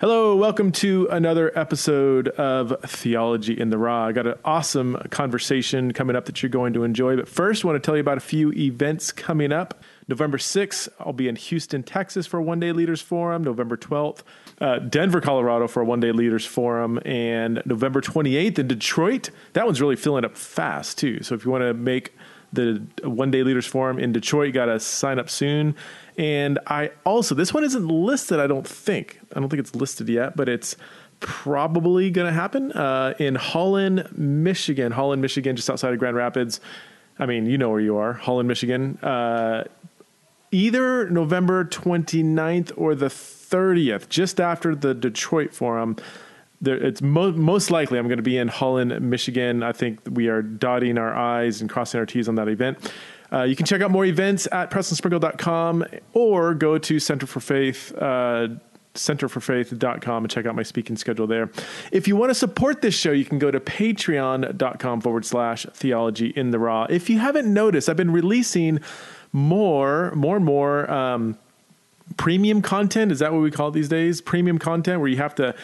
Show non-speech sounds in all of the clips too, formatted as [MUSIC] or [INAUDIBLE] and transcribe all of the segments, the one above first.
Hello, welcome to another episode of Theology in the Raw. I got an awesome conversation coming up that you're going to enjoy. But first, I want to tell you about a few events coming up. November 6th, I'll be in Houston, Texas for a one day leaders forum. November 12th, uh, Denver, Colorado for a one day leaders forum. And November 28th in Detroit. That one's really filling up fast, too. So if you want to make the one day leaders forum in Detroit, got to sign up soon. And I also, this one isn't listed, I don't think. I don't think it's listed yet, but it's probably going to happen uh, in Holland, Michigan. Holland, Michigan, just outside of Grand Rapids. I mean, you know where you are, Holland, Michigan. Uh, either November 29th or the 30th, just after the Detroit Forum. There, it's mo- most likely I'm going to be in Holland, Michigan. I think we are dotting our I's and crossing our T's on that event. Uh, you can check out more events at PrestonSprinkle.com or go to Center for Faith. Uh, centerforfaith.com and check out my speaking schedule there. If you want to support this show, you can go to patreon.com forward slash theology in the raw. If you haven't noticed, I've been releasing more, more and more um, premium content. Is that what we call it these days? Premium content where you have to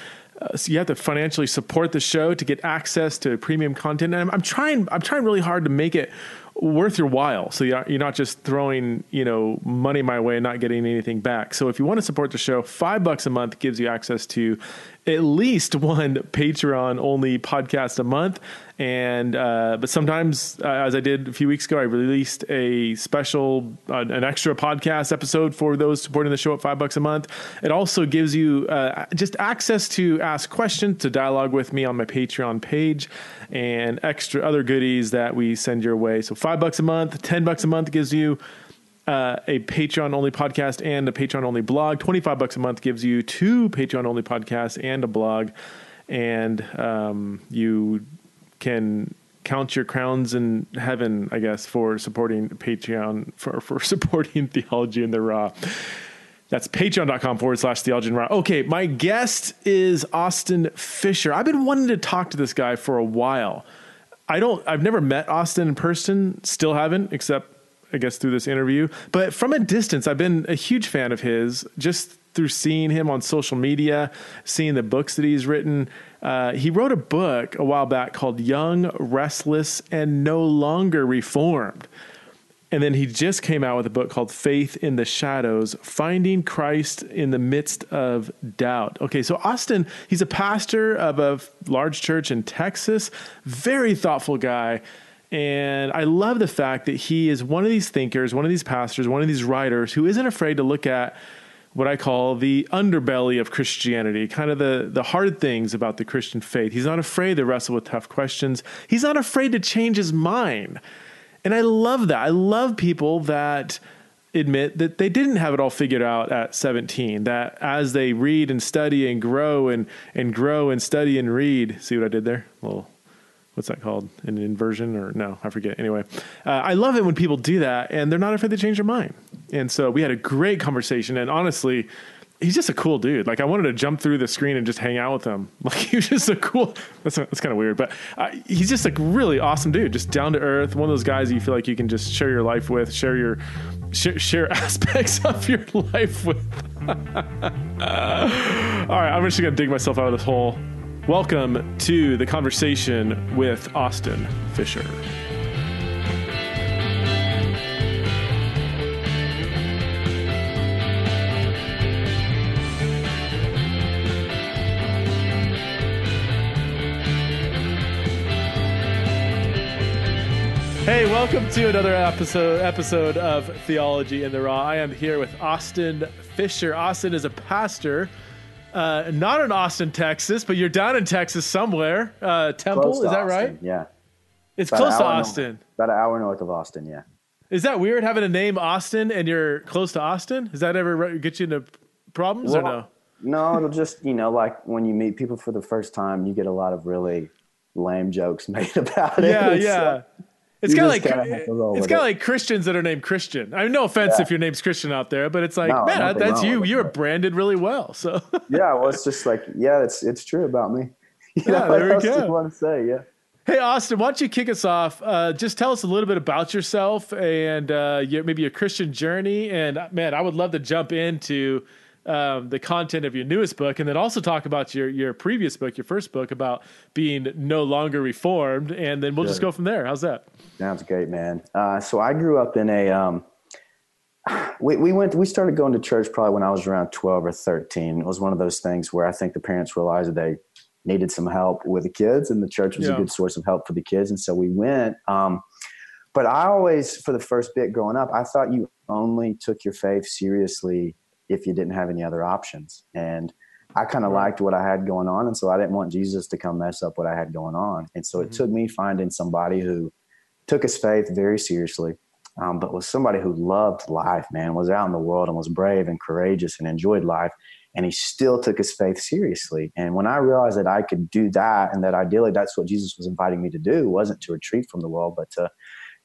uh, so you have to financially support the show to get access to premium content. And I'm, I'm, trying, I'm trying really hard to make it worth your while. So you're, you're not just throwing, you know, money my way and not getting anything back. So if you want to support the show, five bucks a month gives you access to at least one Patreon only podcast a month. And uh, but sometimes, uh, as I did a few weeks ago, I released a special, uh, an extra podcast episode for those supporting the show at five bucks a month. It also gives you uh, just access to ask questions, to dialogue with me on my Patreon page, and extra other goodies that we send your way. So five bucks a month, ten bucks a month gives you uh, a Patreon only podcast and a Patreon only blog. 25 bucks a month gives you two Patreon only podcasts and a blog. And um, you can count your crowns in heaven, I guess, for supporting Patreon, for, for [LAUGHS] supporting Theology in the Raw. That's patreon.com forward slash theology the raw. Okay, my guest is Austin Fischer. I've been wanting to talk to this guy for a while. I don't, I've never met Austin in person, still haven't, except I guess through this interview. But from a distance, I've been a huge fan of his just through seeing him on social media, seeing the books that he's written. Uh, he wrote a book a while back called Young, Restless, and No Longer Reformed. And then he just came out with a book called Faith in the Shadows Finding Christ in the Midst of Doubt. Okay, so Austin, he's a pastor of a large church in Texas, very thoughtful guy. And I love the fact that he is one of these thinkers, one of these pastors, one of these writers who isn't afraid to look at what I call the underbelly of Christianity, kind of the, the hard things about the Christian faith. He's not afraid to wrestle with tough questions. He's not afraid to change his mind. And I love that. I love people that admit that they didn't have it all figured out at 17 that as they read and study and grow and and grow and study and read see what i did there a little what's that called an inversion or no i forget anyway uh, i love it when people do that and they're not afraid to change their mind and so we had a great conversation and honestly he's just a cool dude. Like i wanted to jump through the screen and just hang out with him. [LAUGHS] Like he was just a cool that's, that's kind of weird but uh, he's just like really awesome dude just down to earth one of those guys you feel like you can just share your life with share your share, share [LAUGHS] aspects of your life with. [LAUGHS] All right i'm just gonna dig myself out of this hole. Welcome to the conversation with Austin Fischer. Hey, welcome to another episode episode of Theology in the Raw. I am here with Austin Fischer. Austin is a pastor uh, not in Austin, Texas, but you're down in Texas somewhere. Uh, Temple, is that Austin, right? Yeah. It's about close to Austin. North, about an hour north of Austin, yeah. Is that weird having a name Austin and you're close to Austin? Does that ever get you into problems well, or no? No, it'll just, you know, like when you meet people for the first time, you get a lot of really lame jokes [LAUGHS] made about it. Yeah, [LAUGHS] yeah. It's kind of like it's kind of like Christians that are named Christian. I mean, no offense yeah. if your name's Christian out there, but it's like, no, man, that's you. You're branded really well. So [LAUGHS] yeah, well, it's just like, yeah, it's it's true about me. [LAUGHS] You yeah, know, there we go. Want to say, yeah. Hey Austin, why don't you kick us off? Uh, just tell us a little bit about yourself and uh, your, maybe your Christian journey. And man, I would love to jump into um, the content of your newest book, and then also talk about your your previous book, your first book about being no longer reformed, and then we'll Good. just go from there. How's that? Sounds great, man. Uh, so I grew up in a. Um, [SIGHS] we, we went we started going to church probably when I was around 12 or 13. It was one of those things where I think the parents realized that they needed some help with the kids and the church was yeah. a good source of help for the kids and so we went um, but I always for the first bit growing up I thought you only took your faith seriously if you didn't have any other options and I kind of liked what I had going on and so I didn't want Jesus to come mess up what I had going on and so mm-hmm. it took me finding somebody who took his faith very seriously um, but was somebody who loved life, man, was out in the world and was brave and courageous and enjoyed life. And he still took his faith seriously. And when I realized that I could do that and that ideally that's what Jesus was inviting me to do, wasn't to retreat from the world, but to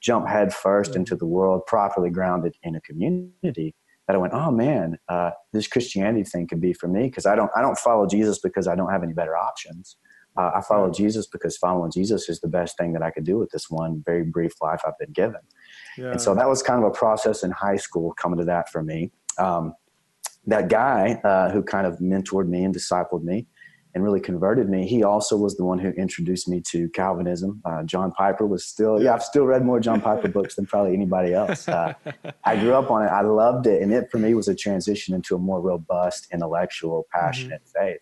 jump head first into the world, properly grounded in a community, that I went, oh man, uh, this Christianity thing could be for me because I don't I don't follow Jesus because I don't have any better options. Uh, I follow Jesus because following Jesus is the best thing that I could do with this one very brief life I've been given. Yeah. And so that was kind of a process in high school coming to that for me. Um, that guy uh, who kind of mentored me and discipled me and really converted me, he also was the one who introduced me to Calvinism. Uh, John Piper was still, yeah, I've still read more John Piper books than probably anybody else. Uh, [LAUGHS] I grew up on it. I loved it. And it for me was a transition into a more robust, intellectual, passionate mm-hmm. faith.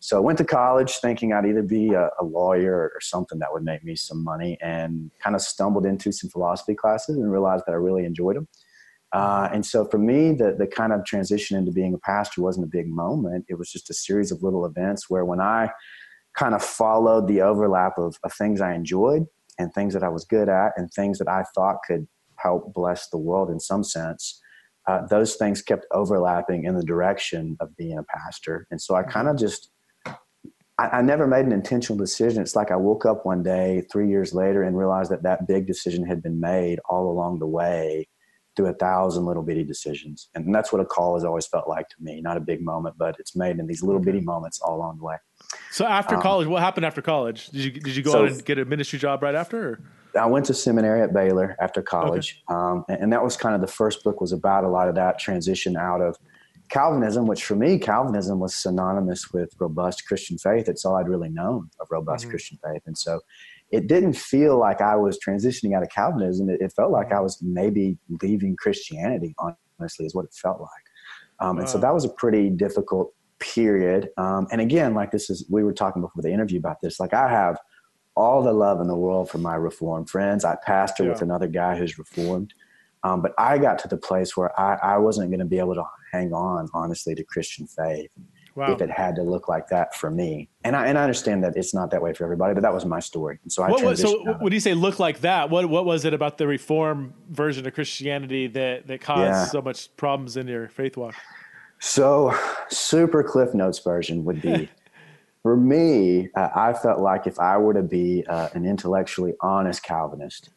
So I went to college thinking I'd either be a, a, lawyer or something that would make me some money and kind of stumbled into some philosophy classes and realized that I really enjoyed them. Uh, and so for me, the, the kind of transition into being a pastor wasn't a big moment. It was just a series of little events where when I kind of followed the overlap of, of things I enjoyed and things that I was good at and things that I thought could help bless the world in some sense, uh, those things kept overlapping in the direction of being a pastor. And so I kind of just I, I, never made an intentional decision. It's like I woke up one day three years later and realized that that big decision had been made all along the way through a thousand little bitty decisions. And that's what a call has always felt like to me. Not a big moment, but it's made in these little bitty moments all along the way. So after um, college, what happened after college? Did you did you go so, on and get a ministry job right after? Or? I went to seminary at Baylor after college, okay. um, and, and, that was kind of the first book was about a lot of that transition out of Calvinism, which for me, Calvinism was synonymous with robust Christian faith. It's all I'd really known of robust mm-hmm. Christian faith. And so it didn't feel like I was transitioning out of Calvinism. It, it, felt like I was maybe leaving Christianity, honestly, is what it felt like. Um, wow. And so that was a pretty difficult period. Um, and again, like this is, we were talking before the interview about this. Like I have all the love in the world for my Reformed friends. I pastor yeah. with another guy who's Reformed. Um, but I got to the place where I, I wasn't going to be able to hang on, honestly, to Christian faith wow. if it had to look like that for me. And I and I understand that it's not that way for everybody, but that was my story. And so I what, so when you say look like that, what what was it about the reform version of Christianity that that caused yeah. so much problems in your faith walk? So super Cliff Notes version would be. [LAUGHS] for me, uh, I felt like if I were to be uh, an intellectually honest Calvinist,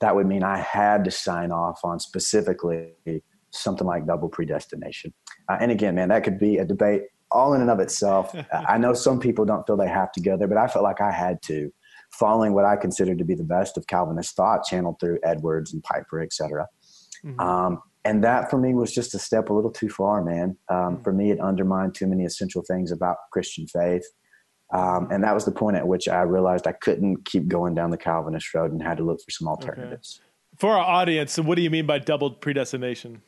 that would mean I had to sign off on specifically something like double predestination. Uh, and again, man, that could be a debate all in and of itself. [LAUGHS] I know some people don't feel they have to go there, but I felt like I had to, following what I considered to be the best of Calvinist thought channeled through Edwards and Piper, etc. Mm-hmm. Um, and that for me was just a step a little too far, man. Um, mm-hmm. For me, it undermined too many essential things about Christian faith. Um, and that was the point at which I realized I couldn't keep going down the Calvinist road and had to look for some alternatives. Okay. For our audience, what do you mean by double predestination?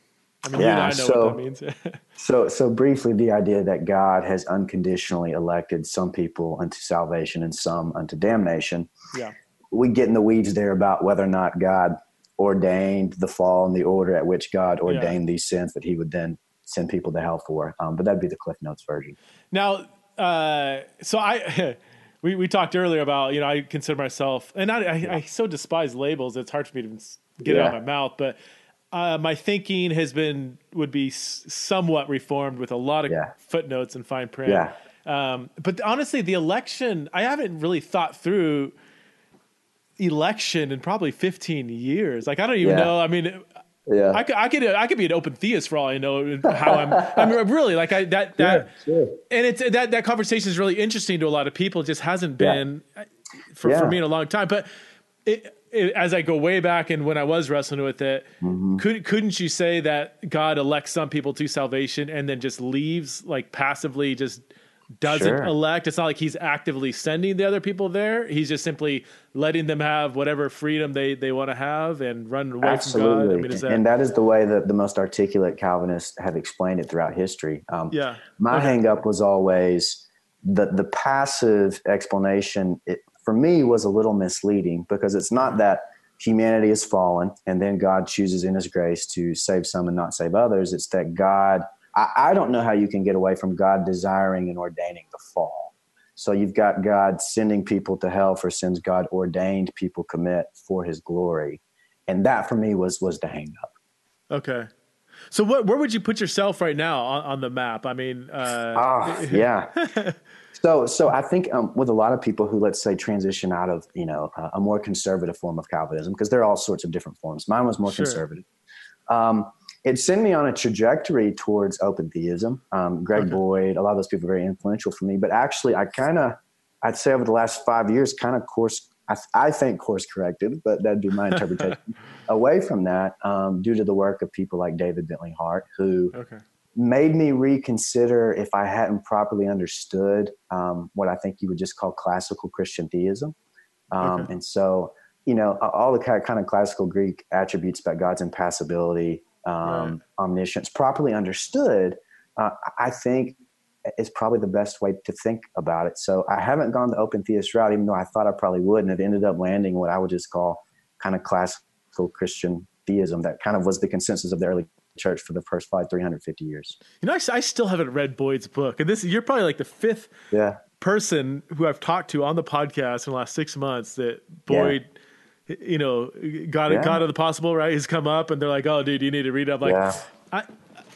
I mean, yeah, you know so, what that means. [LAUGHS] so, so briefly, the idea that God has unconditionally elected some people unto salvation and some unto damnation. Yeah. We get in the weeds there about whether or not God ordained the fall and the order at which God ordained yeah. these sins that He would then send people to hell for. Um, but that'd be the Cliff Notes version. Now, uh, so I. [LAUGHS] We, we talked earlier about you know I consider myself and I, I, I so despise labels it's hard for me to get yeah. it out of my mouth but uh, my thinking has been would be somewhat reformed with a lot of yeah. footnotes and fine print. Yeah. Um, but honestly, the election, I haven't really thought through election in probably 15 years. Like, I don't even yeah. know. I mean, yeah. I could, I could, I could be an open theist for all I know how I'm, [LAUGHS] I mean, really like I, that, that, yeah, sure. and it's, that, that conversation is really interesting to a lot of people. It just hasn't been for, for me in a long time, but it, as I go way back and when I was wrestling with it, Mm-hmm. could couldn't you say that God elects some people to salvation and then just leaves like passively just doesn't Sure. elect? It's not like he's actively sending the other people there. He's just simply letting them have whatever freedom they they want to have and run away from God. I Absolutely. mean, that and that is the way that the most articulate Calvinists have explained it throughout history. Um, yeah? my Okay. hang up was always the the passive explanation it, for me was a little misleading because it's not that humanity has fallen and then God chooses in his grace to save some and not save others. It's that God I, I don't know how you can get away from God desiring and ordaining the fall. So you've got God sending people to hell for sins God ordained people commit for his glory. And that for me was was the hang up. Okay. So what where would you put yourself right now on, on the map? I mean, uh, Ah, yeah. [LAUGHS] so, so I think um, with a lot of people who, let's say, transition out of you know uh, a more conservative form of Calvinism, because there are all sorts of different forms. Mine was more Sure. conservative. Um, it sent me on a trajectory towards open theism. Um, Greg Okay. Boyd, a lot of those people are very influential for me. But actually, I kind of, I'd say over the last five years, kind of course, I, I think course corrected, but that'd be my interpretation. [LAUGHS] Away from that, um, due to the work of people like David Bentley Hart, who okay. Made me reconsider if I hadn't properly understood um, what I think you would just call classical Christian theism. Um, Okay. And so, you know, all the kind of classical Greek attributes about God's impassibility, um, Right. omniscience, properly understood, uh, I think is probably the best way to think about it. So I haven't gone the open theist route, even though I thought I probably would, and have ended up landing what I would just call kind of classical Christian theism. That kind of was the consensus of the early church for the first five 350 years. You know, I still haven't read Boyd's book, and this you're probably like the fifth Yeah. person who I've talked to on the podcast in the last six months that Boyd, you know, got Yeah. God of the Possible right. He's come up and they're like, "Oh, dude, you need to read it." I'm like, Yeah. I,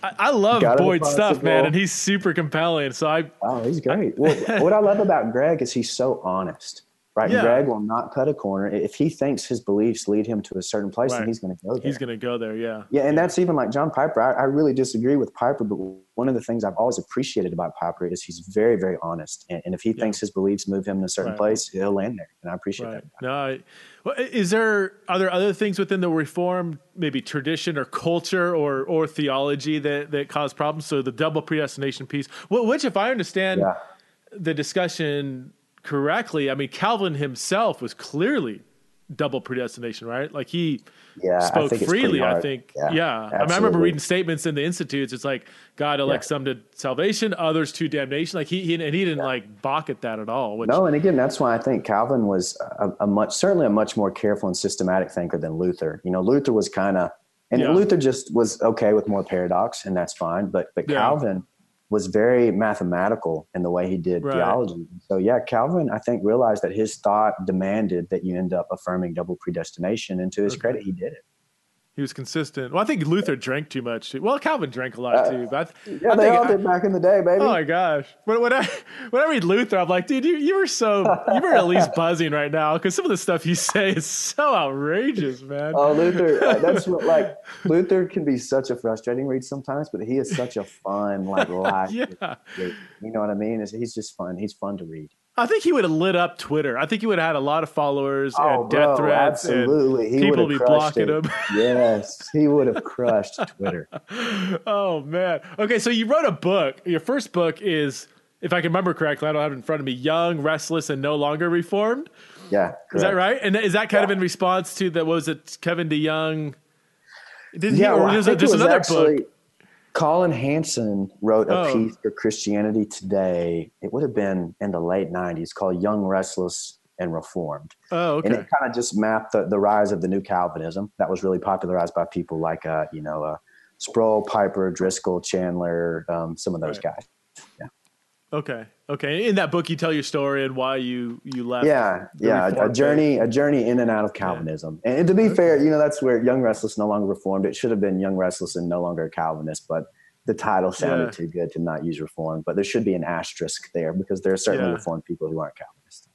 I I love God Boyd's stuff, man, and he's super compelling. So I, Oh, he's great. Well, [LAUGHS] what I love about Greg is he's so honest, right? Yeah. Greg will not cut a corner. If he thinks his beliefs lead him to a certain place, Right. then he's going to go there. he's gonna go there. Yeah, yeah, and that's even like John Piper. I, I really disagree with Piper, but one of the things I've always appreciated about Piper is he's very, very honest. And, and if he thinks his beliefs move him to a certain Right. place, he'll land there. And I appreciate right. that. No, I, well, is there are there other things within the Reformed, maybe tradition or culture or or theology that that cause problems? So the double predestination piece, wh- which, if I understand Yeah. the discussion correctly, I mean Calvin himself was clearly double predestination, right? Like he Yeah. Spoke pretty freely. I think, yeah. Yeah, I, mean, I remember reading statements in the institutes. It's like God elects some to salvation, others to damnation. Like he, he and he didn't like balk at that at all. Which, No, and again, that's why I think Calvin was a, a much, certainly a much more careful and systematic thinker than Luther. You know, Luther was kind of, and Yeah. Luther just was okay with more paradox, and that's fine. But but Yeah. Calvin was very mathematical in the way he did Right. theology. So yeah, Calvin, I think realized that his thought demanded that you end up affirming double predestination, and to his Okay. credit, he did it. He was consistent. Well, I think Luther drank too much. Too. Well, Calvin drank a lot Uh, too. But I, Yeah, I they think all I- did back in the day, baby. Oh my gosh! When, when I [LAUGHS] when I read Luther, I'm like, dude, you you were so you were at least [LAUGHS] buzzing right now because some of the stuff you say is so outrageous, man. Oh, Luther, uh, that's what like Luther can be such a frustrating read sometimes, but he is such a fun, like light. [LAUGHS] yeah, read. You know what I mean? He's just fun. He's fun to read. I think he would have lit up Twitter. I think he would have had a lot of followers Oh, and death bro, threats. and absolutely. He people would be have crushed blocking it. him. yes, he would have [LAUGHS] crushed Twitter. oh man. Okay, so you wrote a book. Your first book is, if I can remember correctly, I don't have it in front of me. Young, restless, and no longer reformed. Yeah, Is that right? And is that kind of in response to the what was it Kevin DeYoung? Did he Yeah, or well, there's, there's another actually book? Collin Hansen wrote a Oh. piece for Christianity Today. It would have been in the late '90s called "Young, Restless, and Reformed." Oh, okay. and it kind of just mapped the, the rise of the new Calvinism that was really popularized by people like uh, you know uh, Sproul, Piper, Driscoll, Chandler, um, some of those Right. guys. Okay. Okay. In that book, you tell your story and why you you left. Yeah, yeah, a- journey, a journey in and out of Calvinism. And, to be fair, you know that's where Young Restless no longer Reformed. It should have been Young Restless and no longer a Calvinist, but the title sounded Yeah. too good to not use Reformed. But there should be an asterisk there because there are certainly Yeah. Reformed people who aren't Calvinists.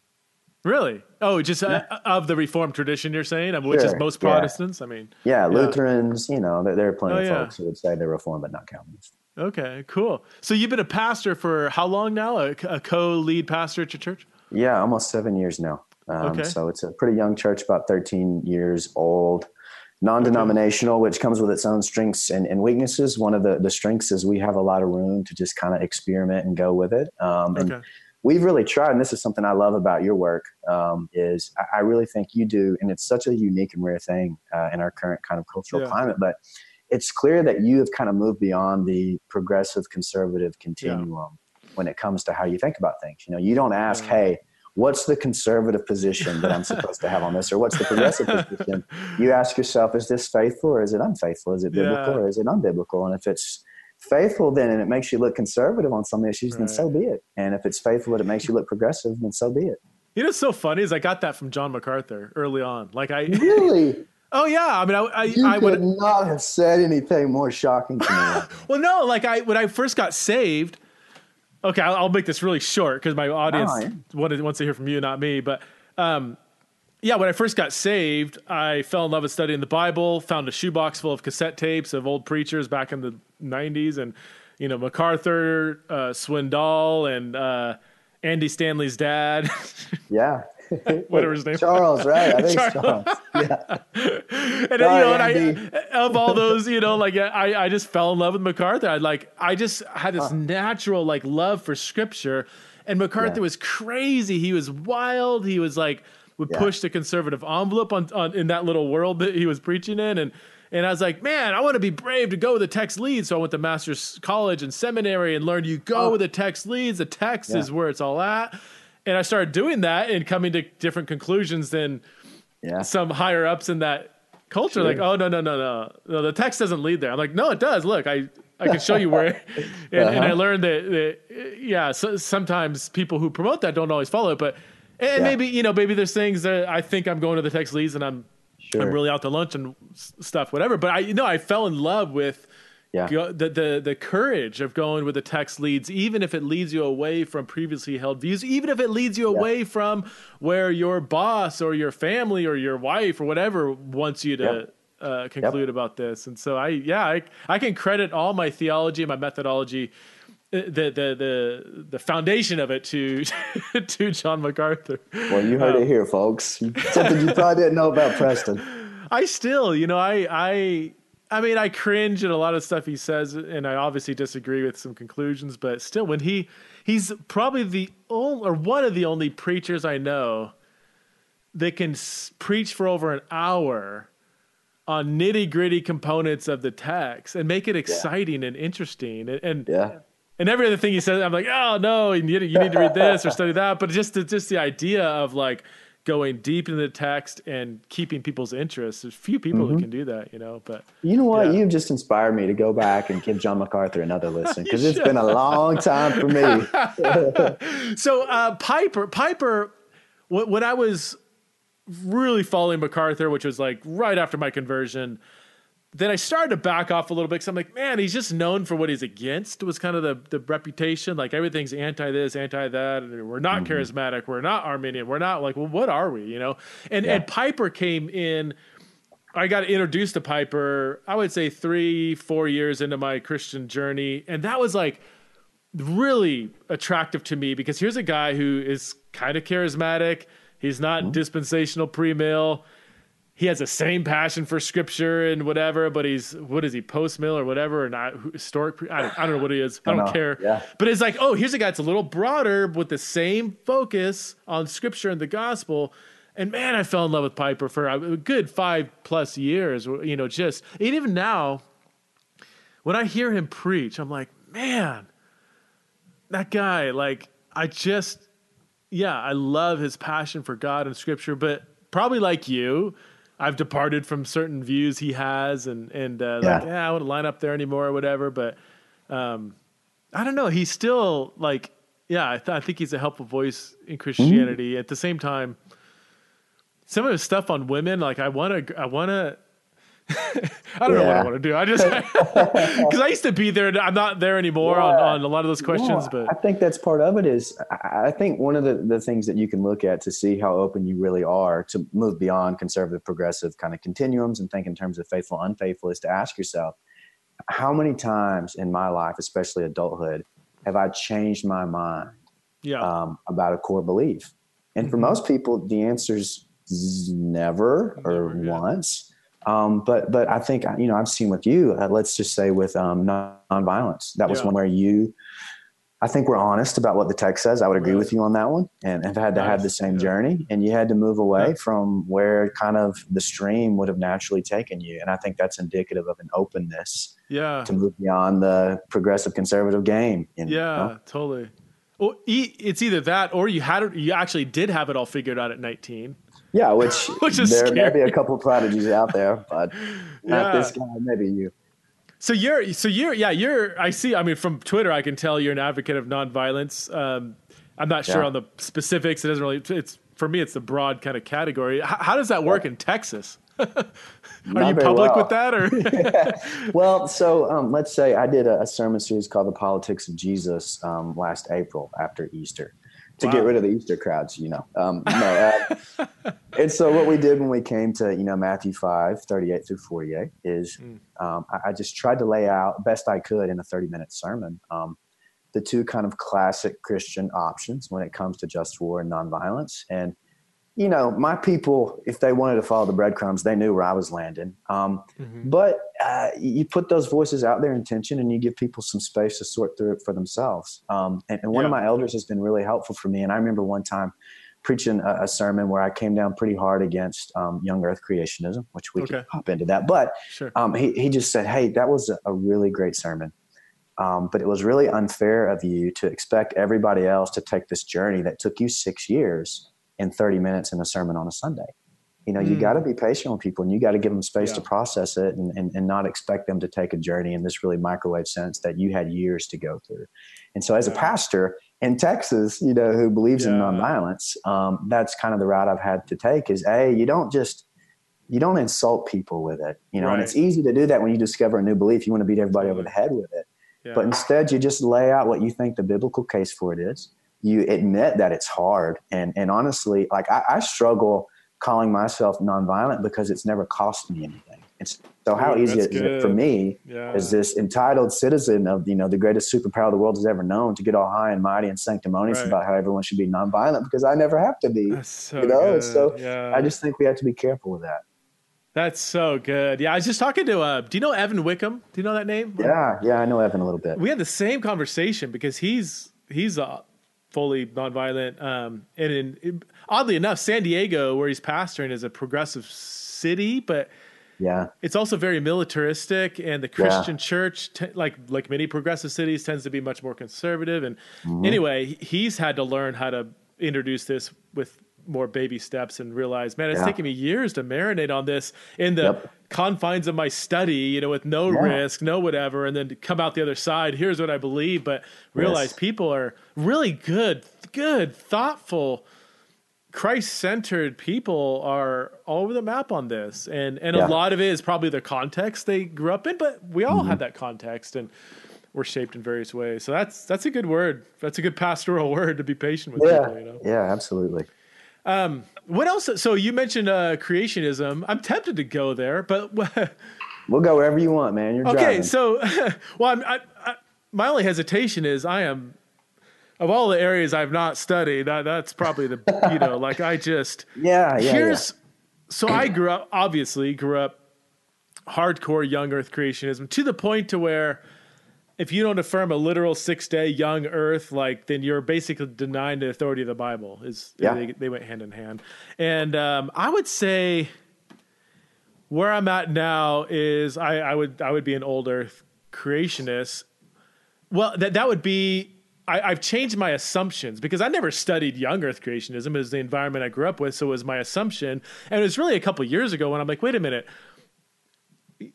Really? Oh, just uh, of the Reformed tradition, you're saying, which is Sure, most yeah. Protestants. I mean, Yeah, Yeah. Lutherans, you know, there, there are plenty Oh, of yeah. folks who would say they're Reformed but not Calvinist. Okay, cool. So you've been a pastor for how long now? A, a co-lead pastor at your church? Yeah, almost seven years now. Um, Okay. So it's a pretty young church, about 13 years old, non-denominational, which comes with its own strengths and, and weaknesses. One of the, the strengths is we have a lot of room to just kind of experiment and go with it. Um, and Okay. we've really tried, and this is something I love about your work, um, is I, I really think you do, and it's such a unique and rare thing uh, in our current kind of cultural Yeah. climate, but it's clear that you have kind of moved beyond the progressive conservative continuum when it comes to how you think about things. You know, you don't ask, Yeah. hey, what's the conservative position that I'm supposed to have on this, or what's the progressive position? [LAUGHS] You ask yourself, is this faithful or is it unfaithful? Is it biblical Yeah. or is it unbiblical? And if it's faithful, then and it makes you look conservative on some issues, then so be it. And if it's faithful and it makes you look progressive, then so be it. You know, what's so funny is I got that from John MacArthur early on. Like I, Really? [LAUGHS] oh yeah, I mean, I, I, You I would, not have said anything more shocking to me. [LAUGHS] well, no, like I, when I first got saved, okay, I'll, I'll make this really short because my audience Oh, yeah. wanted, wants to hear from you, not me. But, um, yeah, when I first got saved, I fell in love with studying the Bible, found a shoebox full of cassette tapes of old preachers back in the 90s and, you know, MacArthur, uh, Swindoll, and uh, Andy Stanley's dad. [LAUGHS] yeah. [LAUGHS] Whatever his name- is. Charles, right? I think it's Charles. Charles. [LAUGHS] Yeah. and you Sorry, know, and I of all those, you know, like I, I just fell in love with MacArthur. I like, I just had this natural like love for scripture, and MacArthur Yeah. was crazy. He was wild. He was like would Yeah. push the conservative envelope on, on in that little world that he was preaching in, and and I was like, man, I want to be brave to go with the text leads. So I went to master's college and seminary and learned you go Oh. where the text leads. The text Yeah. is where it's all at. And I started doing that and coming to different conclusions than Yeah. some higher ups in that culture Sure. like oh no no no no no the text doesn't lead there i'm like no it does look i i can show you where [LAUGHS] [LAUGHS] and, and i Uh-huh. learned that, that yeah so, sometimes people who promote that don't always follow it but and Yeah. maybe you know maybe there's things that i think i'm going to the text leads and i'm Sure. i'm really out to lunch and stuff whatever but i you know i fell in love with Yeah. go, the, the the courage of going with the text leads, even if it leads you away from previously held views, even if it leads you Yeah. away from where your boss or your family or your wife or whatever wants you to Yep. uh, conclude about this. And so I, yeah, I, I can credit all my theology and my methodology, uh, the the the the foundation of it to [LAUGHS] to John MacArthur. Well, you heard it here, folks. Something you probably didn't know about Preston. [LAUGHS] I still, you know, I I I mean, I cringe at a lot of stuff he says, and I obviously disagree with some conclusions. But still, when he he's probably the only or one of the only preachers I know that can s- preach for over an hour on nitty gritty components of the text and make it exciting and interesting and. and Yeah. and every other thing he says, I'm like, oh no, you need, you need to read this or study that. But just the, just the idea of like going deep into the text and keeping people's interest. There's few people who can do that, you know. But You know what? Yeah. You've just inspired me to go back and give John MacArthur another [LAUGHS] listen because it's been a long time for me. [LAUGHS] so uh, Piper, Piper, when I was really following MacArthur, which was like right after my conversion, then I started to back off a little bit because I'm like, man, he's just known for what he's against. Was kind of the the reputation, like everything's anti this, anti that. And we're not mm-hmm. charismatic, we're not Arminian, we're not like, well, what are we? You know? And Yeah. and Piper came in. I got introduced to Piper, I would say three, four years into my Christian journey, and that was like really attractive to me because here's a guy who is kind of charismatic. He's not mm-hmm. dispensational pre-mill. He has the same passion for scripture and whatever, but he's what is he post mill or whatever, or not historic? I don't, I don't know what he is. I don't care. Yeah. But it's like, oh, here's a guy that's a little broader with the same focus on scripture and the gospel. And man, I fell in love with Piper for a good five plus years. You know, just and even now, when I hear him preach, I'm like, man, that guy, like, I just, yeah, I love his passion for God and Scripture. But probably like you, I've departed from certain views he has, and and uh, like, Yeah. yeah, I wouldn't line up there anymore or whatever. But um, I don't know. He's still like, yeah, I, th- I think he's a helpful voice in Christianity. At the same time, some of his stuff on women, like I want to, I want to. [LAUGHS] I don't know what I want to do. I just [LAUGHS] because I used to be there. and I'm not there anymore on, Yeah. on a lot of those questions. No, but I think that's part of it is I think one of the, the things that you can look at to see how open you really are to move beyond conservative progressive kind of continuums and think in terms of faithful unfaithful is to ask yourself how many times in my life especially adulthood have i changed my mind yeah, um, about a core belief And for most people, the answer is never, or Never, yeah. once. Um, but but I think you know I've seen with you. Uh, let's just say with um, non- nonviolence, that was Yeah. one where you. I think we're honest about what the text says. I would agree with you on that one, and have had to have the same Yeah. journey. And you had to move away Yeah. from where kind of the stream would have naturally taken you. And I think that's indicative of an openness Yeah. to move beyond the progressive conservative game. you Yeah, totally. Well, it's either that or you had it, you actually did have it all figured out at 19. Yeah, [LAUGHS] which, Which is there may be a couple prodigies out there, but not Yeah. this guy. Maybe you. So you're, so you're, yeah, you're. I see. I mean, from Twitter, I can tell you're an advocate of nonviolence. Um, I'm not sure Yeah. on the specifics. It doesn't really. It's for me. It's the broad kind of category. H- how does that work in Texas? [LAUGHS] Are Not you public well. with that, or [LAUGHS] Well, so um, let's say I did a, a sermon series called "The Politics of Jesus" um, last April after Easter to get rid of the Easter crowds. You know, um, no. Uh, [LAUGHS] and so what we did when we came to you know Matthew five thirty eight through forty eight is Mm. um, I, I just tried to lay out best I could in a thirty minute sermon. Um, the two kind of classic Christian options when it comes to just war and nonviolence. And, you know, my people, if they wanted to follow the breadcrumbs, they knew where I was landing. Um, Mhm. but uh, you put those voices out there in tension and you give people some space to sort through it for themselves. Um, and, and one of my elders has been really helpful for me. And I remember one time preaching a, a sermon where I came down pretty hard against um, young earth creationism, which we Okay. could hop into that. But sure? um, he, he just said, Hey, that was a, a really great sermon. Um, but it was really unfair of you to expect everybody else to take this journey that took you six years in 30 minutes in a sermon on a Sunday. You know, you Mm. got to be patient with people and you got to give them space to process it and, and, and not expect them to take a journey in this really microwave sense that you had years to go through. And so, as a pastor in Texas, you know, who believes in nonviolence, um, that's kind of the route I've had to take is, A, you don't just you don't insult people with it, you know, and it's easy to do that when you discover a new belief. You want to beat everybody over the head with it. Yeah. But instead, you just lay out what you think the biblical case for it is. You admit that it's hard. And, and honestly, like I, I struggle calling myself nonviolent because it's never cost me anything. It's so how Ooh, easy is it for me yeah. as this entitled citizen of you know the greatest superpower the world has ever known to get all high and mighty and sanctimonious Right. about how everyone should be nonviolent because I never have to be. So you know, good. so yeah. I just think we have to be careful with that. That's so good. Yeah, I was just talking to. Uh, do you know Evan Wickham? Do you know that name? Yeah, yeah, I know Evan a little bit. we had the same conversation because he's he's uh, fully nonviolent. Um, and in, oddly enough, San Diego, where he's pastoring, is a progressive city, but Yeah, it's also very militaristic. And the Christian church, t- like like many progressive cities, tends to be much more conservative. And Mm-hmm. anyway, he's had to learn how to introduce this with more baby steps and realize, man, it's Yeah. taken me years to marinate on this in the Yep. confines of my study, you know, with no Yeah. risk, no whatever, and then to come out the other side. Here's what I believe, but realize Yes. people are really good, good, thoughtful, Christ-centered people are all over the map on this, and and Yeah. a lot of it is probably the context they grew up in, but we all Mm-hmm. had that context and. We're shaped in various ways, so that's that's a good word. That's a good pastoral [LAUGHS] word to be patient with yeah, people. You know, yeah, absolutely. What else? So you mentioned uh, creationism. I'm tempted to go there, but [LAUGHS] We'll go wherever you want, man. You're driving. Okay, driving. so [LAUGHS] well, I'm, I, I, my only hesitation is I am of all the areas I've not studied. That, that's probably the you know like I just [LAUGHS] yeah, yeah, here's so I grew up obviously grew up hardcore young Earth creationism to the point to where if you don't affirm a literal six day young Earth, like then you're basically denying the authority of the Bible. Is Yeah. they, they went hand in hand, and um, I would say where I'm at now is I, I would I would be an old Earth creationist. Well, that that would be. I, I've changed my assumptions because I never studied young Earth creationism as the environment I grew up with, so it was my assumption. And it was really a couple years ago when I'm like, wait a minute.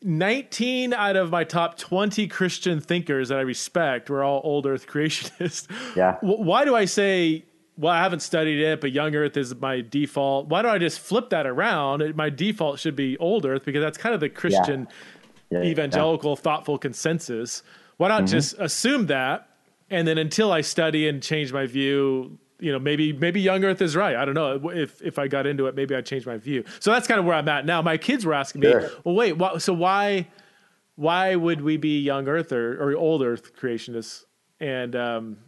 19 out of my top 20 Christian thinkers that I respect were all old Earth [LAUGHS] creationists. Yeah. Why do I say, well, I haven't studied it, but young Earth is my default? Why don't I just flip that around? My default should be old Earth because that's kind of the Christian Yeah, yeah. evangelical thoughtful consensus. Why not mm-hmm. just assume that and then until I study and change my view, you know, maybe maybe young earth is right. I don't know. If if I got into it, maybe I'd change my view. So that's kind of where I'm at now. My kids were asking me, Sure. "Well, wait, why, so why why would we be young earth or, or old earth creationists?" And um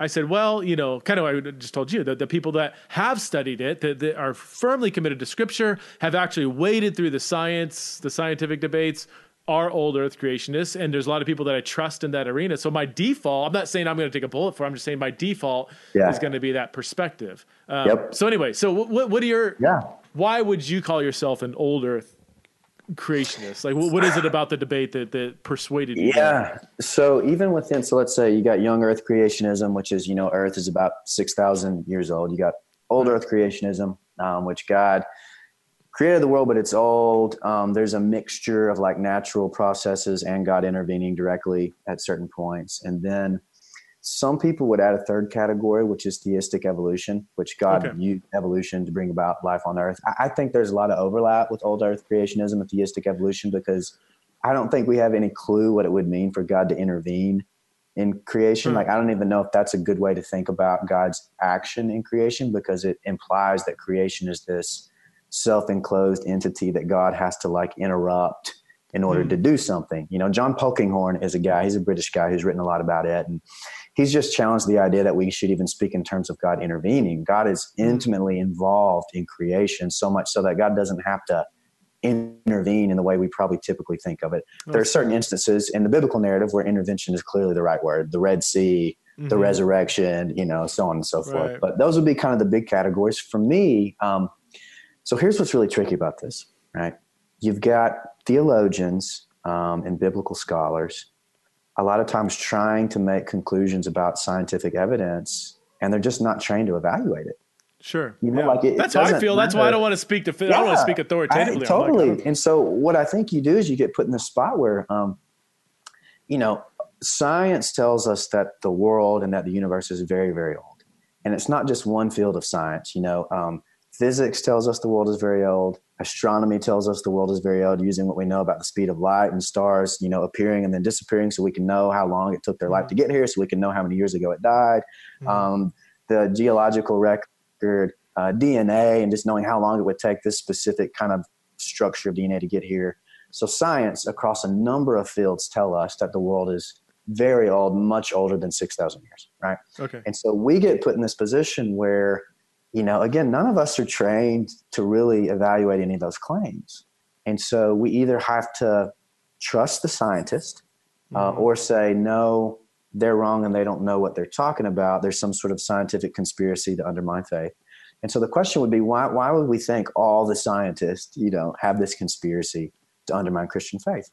I said, well, you know, kind of I just told you that the people that have studied it, that, that, are firmly committed to Scripture, have actually waded through the science, the scientific debates, are old Earth creationists, and there's a lot of people that I trust in that arena. So my default, I'm not saying I'm going to take a bullet for. I'm just saying my default yeah. is going to be that perspective. Um, yep. So anyway, so what, what are your? Yeah. Why would you call yourself an old Earth creationists? Like, what is it about the debate that that persuaded you? Yeah. So even within, so let's say you got young Earth creationism, which is you know Earth is about six thousand years old. You got old Earth creationism, um, which God created the world, but it's old. Um, there's a mixture of like natural processes and God intervening directly at certain points, and then some people would add a third category, which is theistic evolution, which God okay. used evolution to bring about life on earth. I, I think there's a lot of overlap with old earth creationism and theistic evolution because I don't think we have any clue what it would mean for God to intervene in creation. Hmm. Like, I don't even know if that's a good way to think about God's action in creation because it implies that creation is this self enclosed entity that God has to like interrupt in order mm. to do something. You know, John Polkinghorne is a guy, he's a British guy who's written a lot about it. And he's just challenged the idea that we should even speak in terms of God intervening. God is mm. intimately involved in creation so much so that God doesn't have to intervene in the way we probably typically think of it. There are certain instances in the biblical narrative where intervention is clearly the right word, the Red Sea, mm-hmm. the resurrection, you know, so on and so forth. Right. But those would be kind of the big categories. For me, um, so here's what's really tricky about this, right? You've got theologians um, and biblical scholars a lot of times trying to make conclusions about scientific evidence and they're just not trained to evaluate it. Sure. You know, yeah. like it, That's it how I feel. Matter. That's why I don't want to speak to, yeah, I don't want to speak authoritatively. I, totally. and so what I think you do is you get put in the spot where, um, you know, science tells us that the world and that the universe is very, very old. And it's not just one field of science, you know, um, physics tells us the world is very old. Astronomy tells us the world is very old using what we know about the speed of light and stars you know appearing and then disappearing so we can know how long it took their life to get here so we can know how many years ago it died. Mm-hmm. um, the geological record uh, dna and just knowing how long it would take this specific kind of structure of dna to get here. So science across a number of fields tell us that the world is very old much older than 6000 years right? Okay. And so we get put in this position where you know, again, none of us are trained to really evaluate any of those claims. And so we either have to trust the scientist uh, mm-hmm. or say, no, they're wrong and they don't know what they're talking about. There's some sort of scientific conspiracy to undermine faith. And so the question would be, why, why would we think all the scientists, you know, have this conspiracy to undermine Christian faith?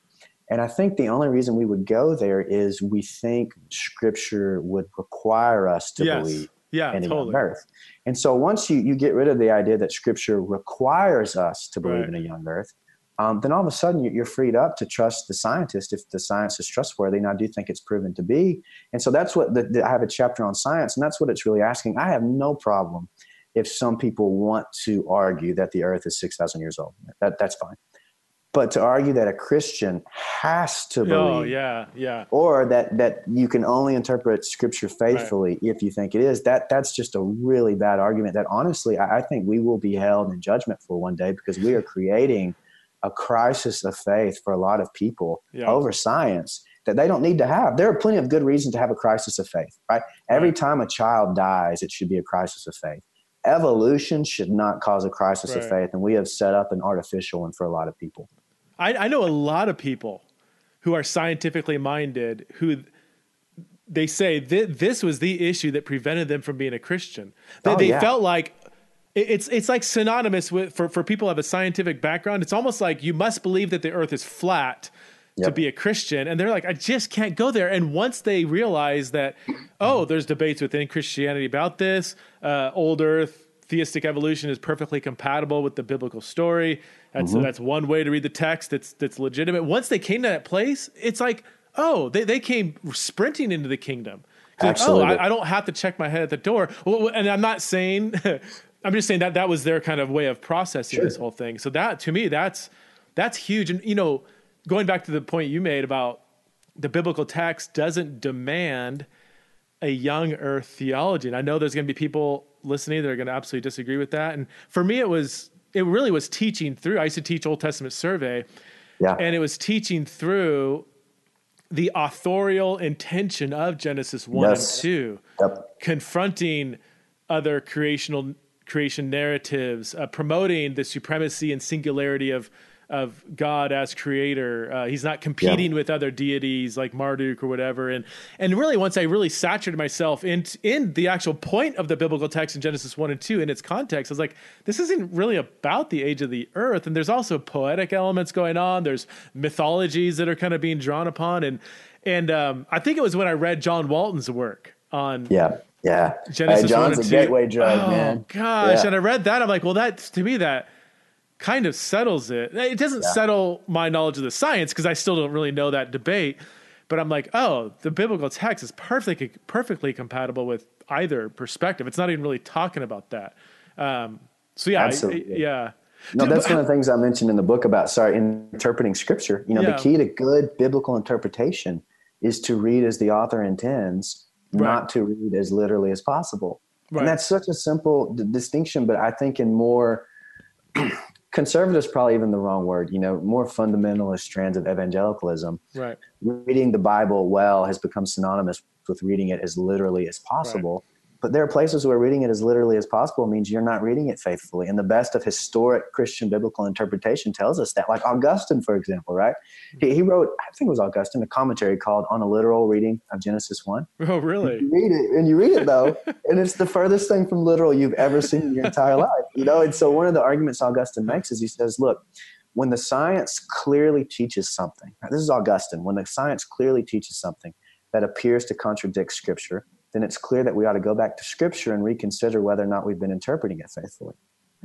And I think the only reason we would go there is we think scripture would require us to yes. believe yeah, in totally. young earth. And so once you, you get rid of the idea that scripture requires us to believe right. in a young earth, um, then all of a sudden you're freed up to trust the scientist if the science is trustworthy. And I do think it's proven to be. And so that's what the, the, I have a chapter on science, and that's what it's really asking. I have no problem if some people want to argue that the earth is 6,000 years old. That, that's fine. But to argue that a Christian has to oh, believe, oh, yeah, yeah, or that that you can only interpret Scripture faithfully right. if you think it is, that that's just a really bad argument. That honestly, I, I think we will be held in judgment for one day because we are creating a crisis of faith for a lot of people yeah. over science that they don't need to have. There are plenty of good reasons to have a crisis of faith, right? Every right. time a child dies, it should be a crisis of faith. Evolution should not cause a crisis right. of faith, and we have set up an artificial one for a lot of people. I, I know a lot of people who are scientifically minded who they say th- this was the issue that prevented them from being a Christian. They, oh, they yeah. felt like it's it's like synonymous with for, for people who have a scientific background. It's almost like you must believe that the earth is flat yep. to be a Christian. And they're like, I just can't go there. And once they realize that, oh, there's debates within Christianity about this, uh, old earth, theistic evolution is perfectly compatible with the biblical story. That's mm-hmm. that's one way to read the text. That's that's legitimate. Once they came to that place, it's like, oh, they, they came sprinting into the kingdom. Absolutely. Like, oh, I, I, don't have to check my head at the door. Well, and I'm not saying, [LAUGHS] I'm just saying that that was their kind of way of processing sure. this whole thing. So that to me, that's that's huge. And you know, going back to the point you made about the biblical text doesn't demand a young earth theology. And I know there's going to be people listening that are going to absolutely disagree with that. And for me, it was it really was teaching through. I used to teach Old Testament survey, yeah. and it was teaching through the authorial intention of Genesis 1 Yes. and 2, Yep. confronting other creational creation narratives, uh, promoting the supremacy and singularity of of God as creator. Uh, he's not competing with other deities like Marduk or whatever. And and really, once I really saturated myself in in the actual point of the biblical text in Genesis one and two in its context, I was like, this isn't really about the age of the earth. And there's also poetic elements going on. There's mythologies that are kind of being drawn upon. And and um, I think it was when I read John Walton's work on Yeah. Yeah. Genesis John's one a and two. gateway drug, oh, man. gosh! Yeah. And I read that. I'm like, well, that to me that kind of settles it. It doesn't Yeah. settle my knowledge of the science because I still don't really know that debate. But I'm like, oh, the biblical text is perfectly perfectly compatible with either perspective. It's not even really talking about that. Um, so yeah, I- Absolutely. yeah. No, that's one of the things I mentioned in the book about sorry interpreting scripture. You know, Yeah. the key to good biblical interpretation is to read as the author intends, Right. not to read as literally as possible. Right. And that's such a simple d- distinction, but I think in more conservative is probably even the wrong word. You know, more fundamentalist strands of evangelicalism, right. reading the Bible well has become synonymous with reading it as literally as possible. But there are places where reading it as literally as possible means you're not reading it faithfully. And the best of historic Christian biblical interpretation tells us that. Like Augustine, for example, right? Hmm. He, he wrote, I think it was Augustine, a commentary called On a Literal Reading of Genesis 1. Oh, really? You read it, and you read it though, [LAUGHS] and it's the furthest thing from literal you've ever seen in your entire [LAUGHS] life. You know, and so one of the arguments Augustine makes is he says, look, when the science clearly teaches something, this is Augustine, when the science clearly teaches something that appears to contradict Scripture, then it's clear that we ought to go back to Scripture and reconsider whether or not we've been interpreting it faithfully.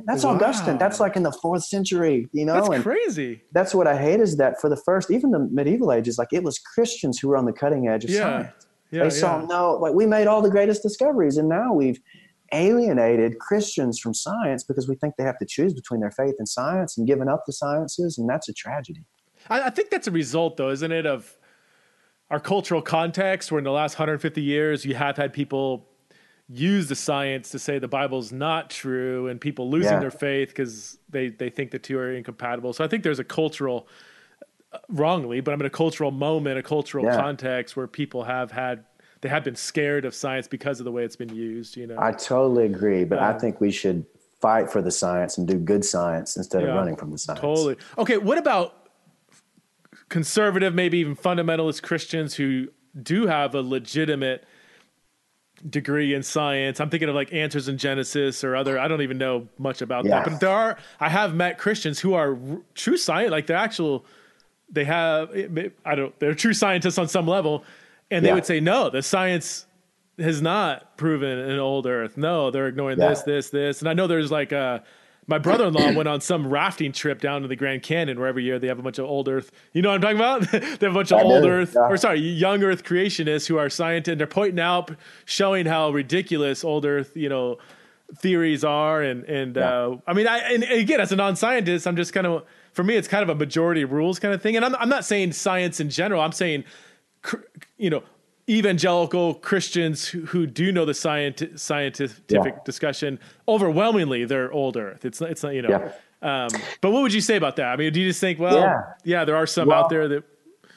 That's Wow. Augustine. That's like in the fourth century, you know. That's and crazy. that's what I hate is that for the first, even the medieval ages, like it was Christians who were on the cutting edge of Yeah. science Yeah. they saw no like we made all the greatest discoveries and now we've alienated christians from science because we think they have to choose between their faith and science and giving up the sciences and that's a tragedy I, I think that's a result, though, isn't it, of our cultural context, where in the last 150 years you have had people use the science to say the Bible's not true, and people losing Yeah. their faith because they they think the two are incompatible. So I think there's a cultural, uh, wrongly, but I'm in a cultural moment, a cultural Yeah. context where people have had they have been scared of science because of the way it's been used. You know, i totally agree but i Um, think we should fight for the science and do good science instead Yeah. of running from the science Totally. Okay, what about conservative, maybe even fundamentalist Christians who do have a legitimate degree in science? I'm thinking of like Answers in Genesis or other. I don't even know much about Yeah. that, but there are. I have met Christians who are r- true science, like they're actual. They have. I don't. They're true scientists on some level, and they would say no. The science has not proven an old Earth. No, they're ignoring Yeah. this, this, this. And I know there's like uh my brother-in-law went on some rafting trip down to the Grand Canyon where every year they have a bunch of old Earth. You know what I'm talking about? [LAUGHS] they have a bunch of I old do, Earth, yeah. or sorry, young Earth creationists who are scientists. And they're pointing out, showing how ridiculous old Earth, you know, theories are. And and Yeah. uh, I mean, I and again, as a non-scientist, I'm just kind of for me, it's kind of a majority rules kind of thing. And I'm I'm not saying science in general. I'm saying, you know. Evangelical Christians who, who do know the scient- scientific Yeah. discussion overwhelmingly they're old Earth. It's not, it's not you know. Um, but what would you say about that? I mean, do you just think, well, yeah, Yeah. there are some Well, out there that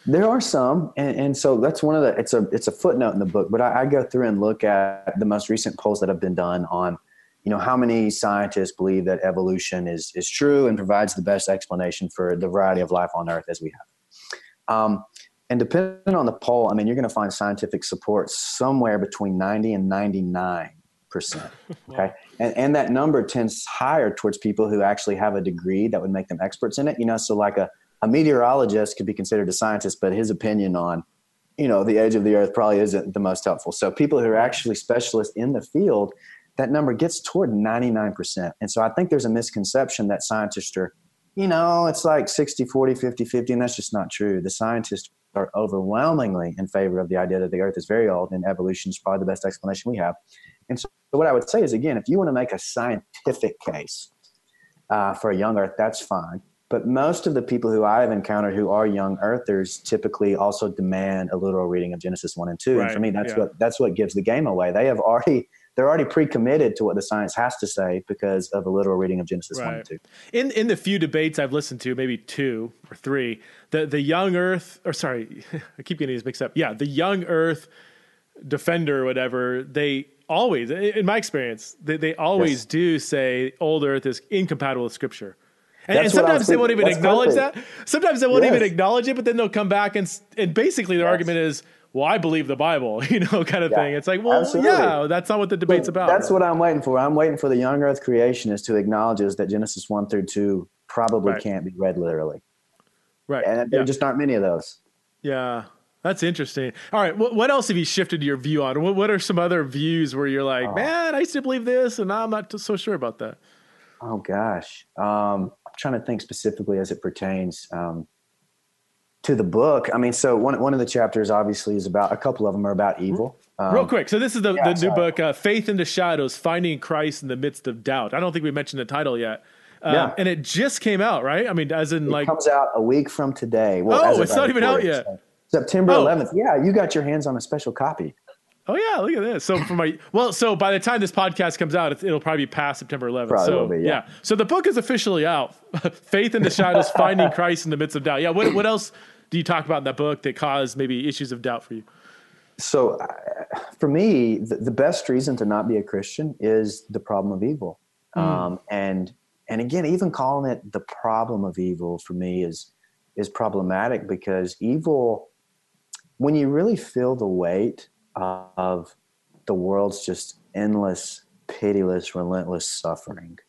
There are some, and, and so that's one of the. It's a it's a footnote in the book, but I, I go through and look at the most recent polls that have been done on, you know, how many scientists believe that evolution is is true and provides the best explanation for the variety of life on Earth as we have. Um, and depending on the poll, I mean, you're going to find scientific support somewhere between ninety and ninety nine percent. [LAUGHS] Okay, and and that number tends higher towards people who actually have a degree that would make them experts in it. You know, so like a a meteorologist could be considered a scientist, but his opinion on, you know, the age of the earth probably isn't the most helpful. So people who are actually specialists in the field, that number gets toward 99%. And so I think there's a misconception that scientists are, you know, it's like 60, 40, 50, 50, and that's just not true. The scientists are overwhelmingly in favor of the idea that the earth is very old and evolution is probably the best explanation we have. And so what I would say is, again, if you want to make a scientific case uh, for a young earth, that's fine. But most of the people who I've encountered who are young earthers typically also demand a literal reading of Genesis one and two. Right, And for me, that's yeah. what that's what gives the game away. They have already they're already pre-committed to what the science has to say because of a literal reading of Genesis right. one and two. In in the few debates I've listened to, maybe two or three, the the young Earth, or sorry, [LAUGHS] I keep getting these mixed up. Yeah, the young Earth defender or whatever, they always, in my experience, they, they always yes. do say old Earth is incompatible with Scripture. And, and sometimes they won't even That's acknowledge perfect. that. Sometimes they won't yes. even acknowledge it, but then they'll come back and and basically their yes. argument is, "Well, I believe the Bible," [LAUGHS] you know, kind of yeah. thing. It's like, well, Absolutely. yeah, that's not what the debate's about. That's what I'm waiting for. I'm waiting for the young Earth creationists to acknowledge that Genesis one through two probably right. can't be read literally. Right. And there yeah. just aren't many of those. Yeah. That's interesting. All right, what, what else have you shifted your view on? What, what are some other views where you're like, oh. man, I used to believe this, and now I'm not so sure about that? Oh gosh, um, I'm trying to think specifically as it pertains um, to the book. I mean, so one one of the chapters obviously is about a couple of them are about evil. Um, Real quick, so this is the, yeah, the new book, uh, "Faith in the Shadows: Finding Christ in the Midst of Doubt." I don't think we mentioned the title yet. Um, yeah. and it just came out, right? I mean, as in it like comes out a week from today. Well, oh, it's not even out yet. So. September oh. 11th. Yeah, you got your hands on a special copy. Oh yeah, look at this. So for my well, so by the time this podcast comes out, it'll probably be past September 11th. Probably so be, yeah. yeah. so the book is officially out. [LAUGHS] Faith in the Shadows: Finding Christ in the Midst of Doubt. Yeah. What what else do you talk about in that book that caused maybe issues of doubt for you? So, uh, for me, the, the, best reason to not be a Christian is the problem of evil. Mm. Um, and and again, even calling it the problem of evil for me is is problematic because evil when you really feel the weight of the world's just endless, pitiless, relentless suffering,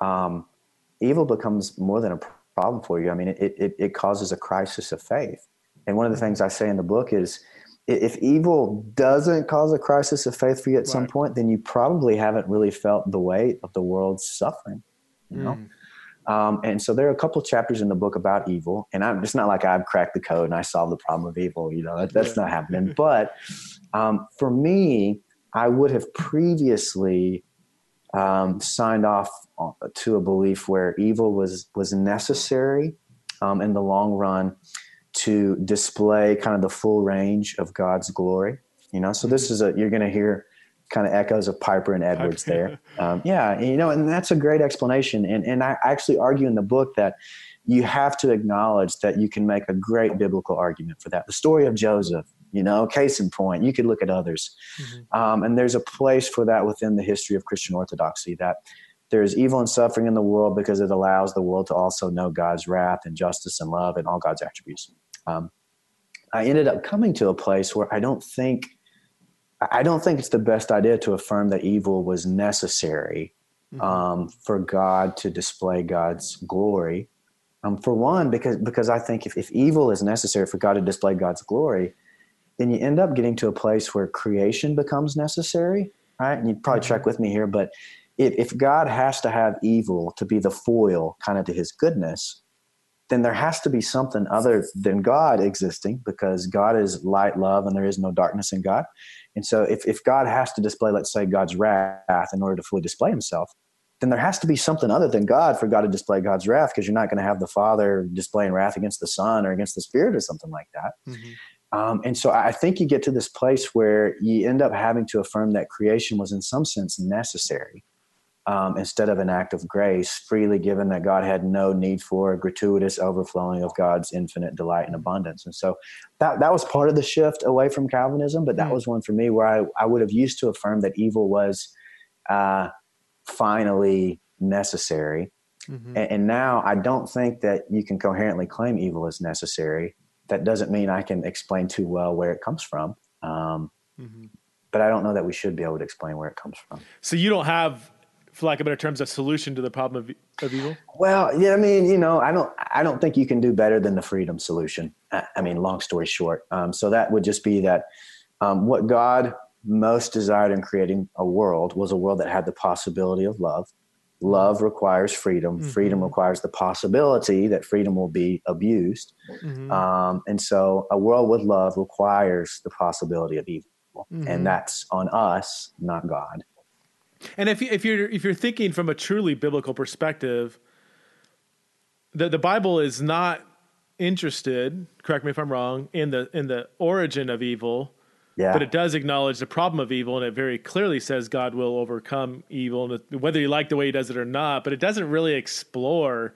um, evil becomes more than a problem for you. I mean, it, it, it causes a crisis of faith. And one of the things I say in the book is if evil doesn't cause a crisis of faith for you at right. some point, then you probably haven't really felt the weight of the world's suffering. You know? Mm. Um, and so there are a couple chapters in the book about evil, and I'm it's not like I've cracked the code and I solved the problem of evil. You know, that, that's not happening. [LAUGHS] But um, for me, I would have previously um, signed off to a belief where evil was was necessary um, in the long run to display kind of the full range of God's glory. You know, so this is a you're going to hear kind of echoes of Piper and Edwards [LAUGHS] there. Um, yeah, you know, and that's a great explanation. And and I actually argue in the book that you have to acknowledge that you can make a great biblical argument for that. The story of Joseph, you know, case in point. You could look at others, mm-hmm. um, and there's a place for that within the history of Christian orthodoxy. That there's evil and suffering in the world because it allows the world to also know God's wrath and justice and love and all God's attributes. Um, I ended up coming to a place where I don't think I don't think it's the best idea to affirm that evil was necessary mm-hmm. um, for God to display God's glory. Um, for one, because because I think if, if evil is necessary for God to display God's glory, then you end up getting to a place where creation becomes necessary, right? And you probably mm-hmm. check with me here, but if, if God has to have evil to be the foil kind of to his goodness, then there has to be something other than God existing because God is light, love, and there is no darkness in God. And so if, if God has to display, let's say, God's wrath in order to fully display himself, then there has to be something other than God for God to display God's wrath because you're not going to have the Father displaying wrath against the Son or against the Spirit or something like that. Mm-hmm. Um, and so I think you get to this place where you end up having to affirm that creation was in some sense necessary um, instead of an act of grace, freely given that God had no need for a gratuitous overflowing of God's infinite delight and abundance. And so that, that was part of the shift away from Calvinism, but that mm-hmm. was one for me where I, I would have used to affirm that evil was uh, finally necessary. Mm-hmm. And, and now I don't think that you can coherently claim evil is necessary. That doesn't mean I can explain too well where it comes from. Um, mm-hmm. But I don't know that we should be able to explain where it comes from. So you don't have for lack of better terms, a solution to the problem of, of evil? Well, yeah, I mean, you know, I don't, I don't think you can do better than the freedom solution. I, I mean, long story short, um, so that would just be that um, what God most desired in creating a world was a world that had the possibility of love. Love requires freedom. Mm-hmm. Freedom requires the possibility that freedom will be abused. Mm-hmm. Um, and so, a world with love requires the possibility of evil, mm-hmm. and that's on us, not God. And if you, if you're if you're thinking from a truly biblical perspective, the the Bible is not interested. Correct me if I'm wrong. In the in the origin of evil, Yeah. But it does acknowledge the problem of evil, and it very clearly says God will overcome evil, whether you like the way He does it or not. But it doesn't really explore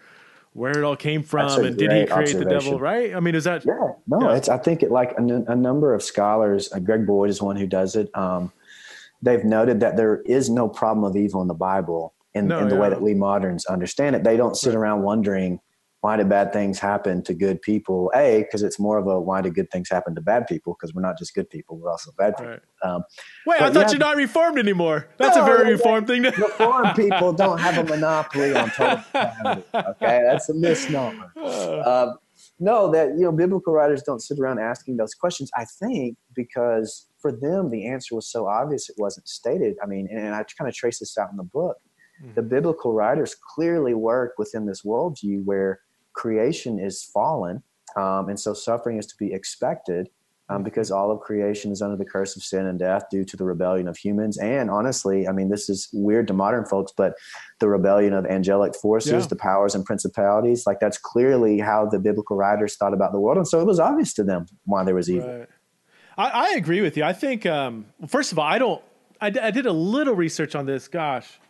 where it all came from and did He create the devil? Right? I mean, is that? Yeah. No, yeah. it's. I think it like a, a number of scholars. Uh, Greg Boyd is one who does it. Um, they've noted that there is no problem of evil in the Bible in, no, in the yeah. way that we moderns understand it. They don't sit around wondering why did bad things happen to good people? A, because it's more of a why do good things happen to bad people? Because we're not just good people, we're also bad people. Right. Um, Wait, I thought yeah, you're not reformed anymore. That's no, a very reformed thing. To- reformed people don't have a monopoly on [LAUGHS] total Okay, that's a misnomer. [LAUGHS] Uh, no, that you know, biblical writers don't sit around asking those questions. I think because for them the answer was so obvious it wasn't stated. I mean, and I kind of trace this out in the book. Mm-hmm. The biblical writers clearly work within this worldview where creation is fallen, um, and so suffering is to be expected um, because all of creation is under the curse of sin and death due to the rebellion of humans. And honestly, I mean, this is weird to modern folks, but the rebellion of angelic forces, yeah. the powers and principalities, like that's clearly how the biblical writers thought about the world. And so it was obvious to them why there was evil. Right. I, I, agree with you. I think, um, first of all, I don't, I, I did a little research on this, gosh,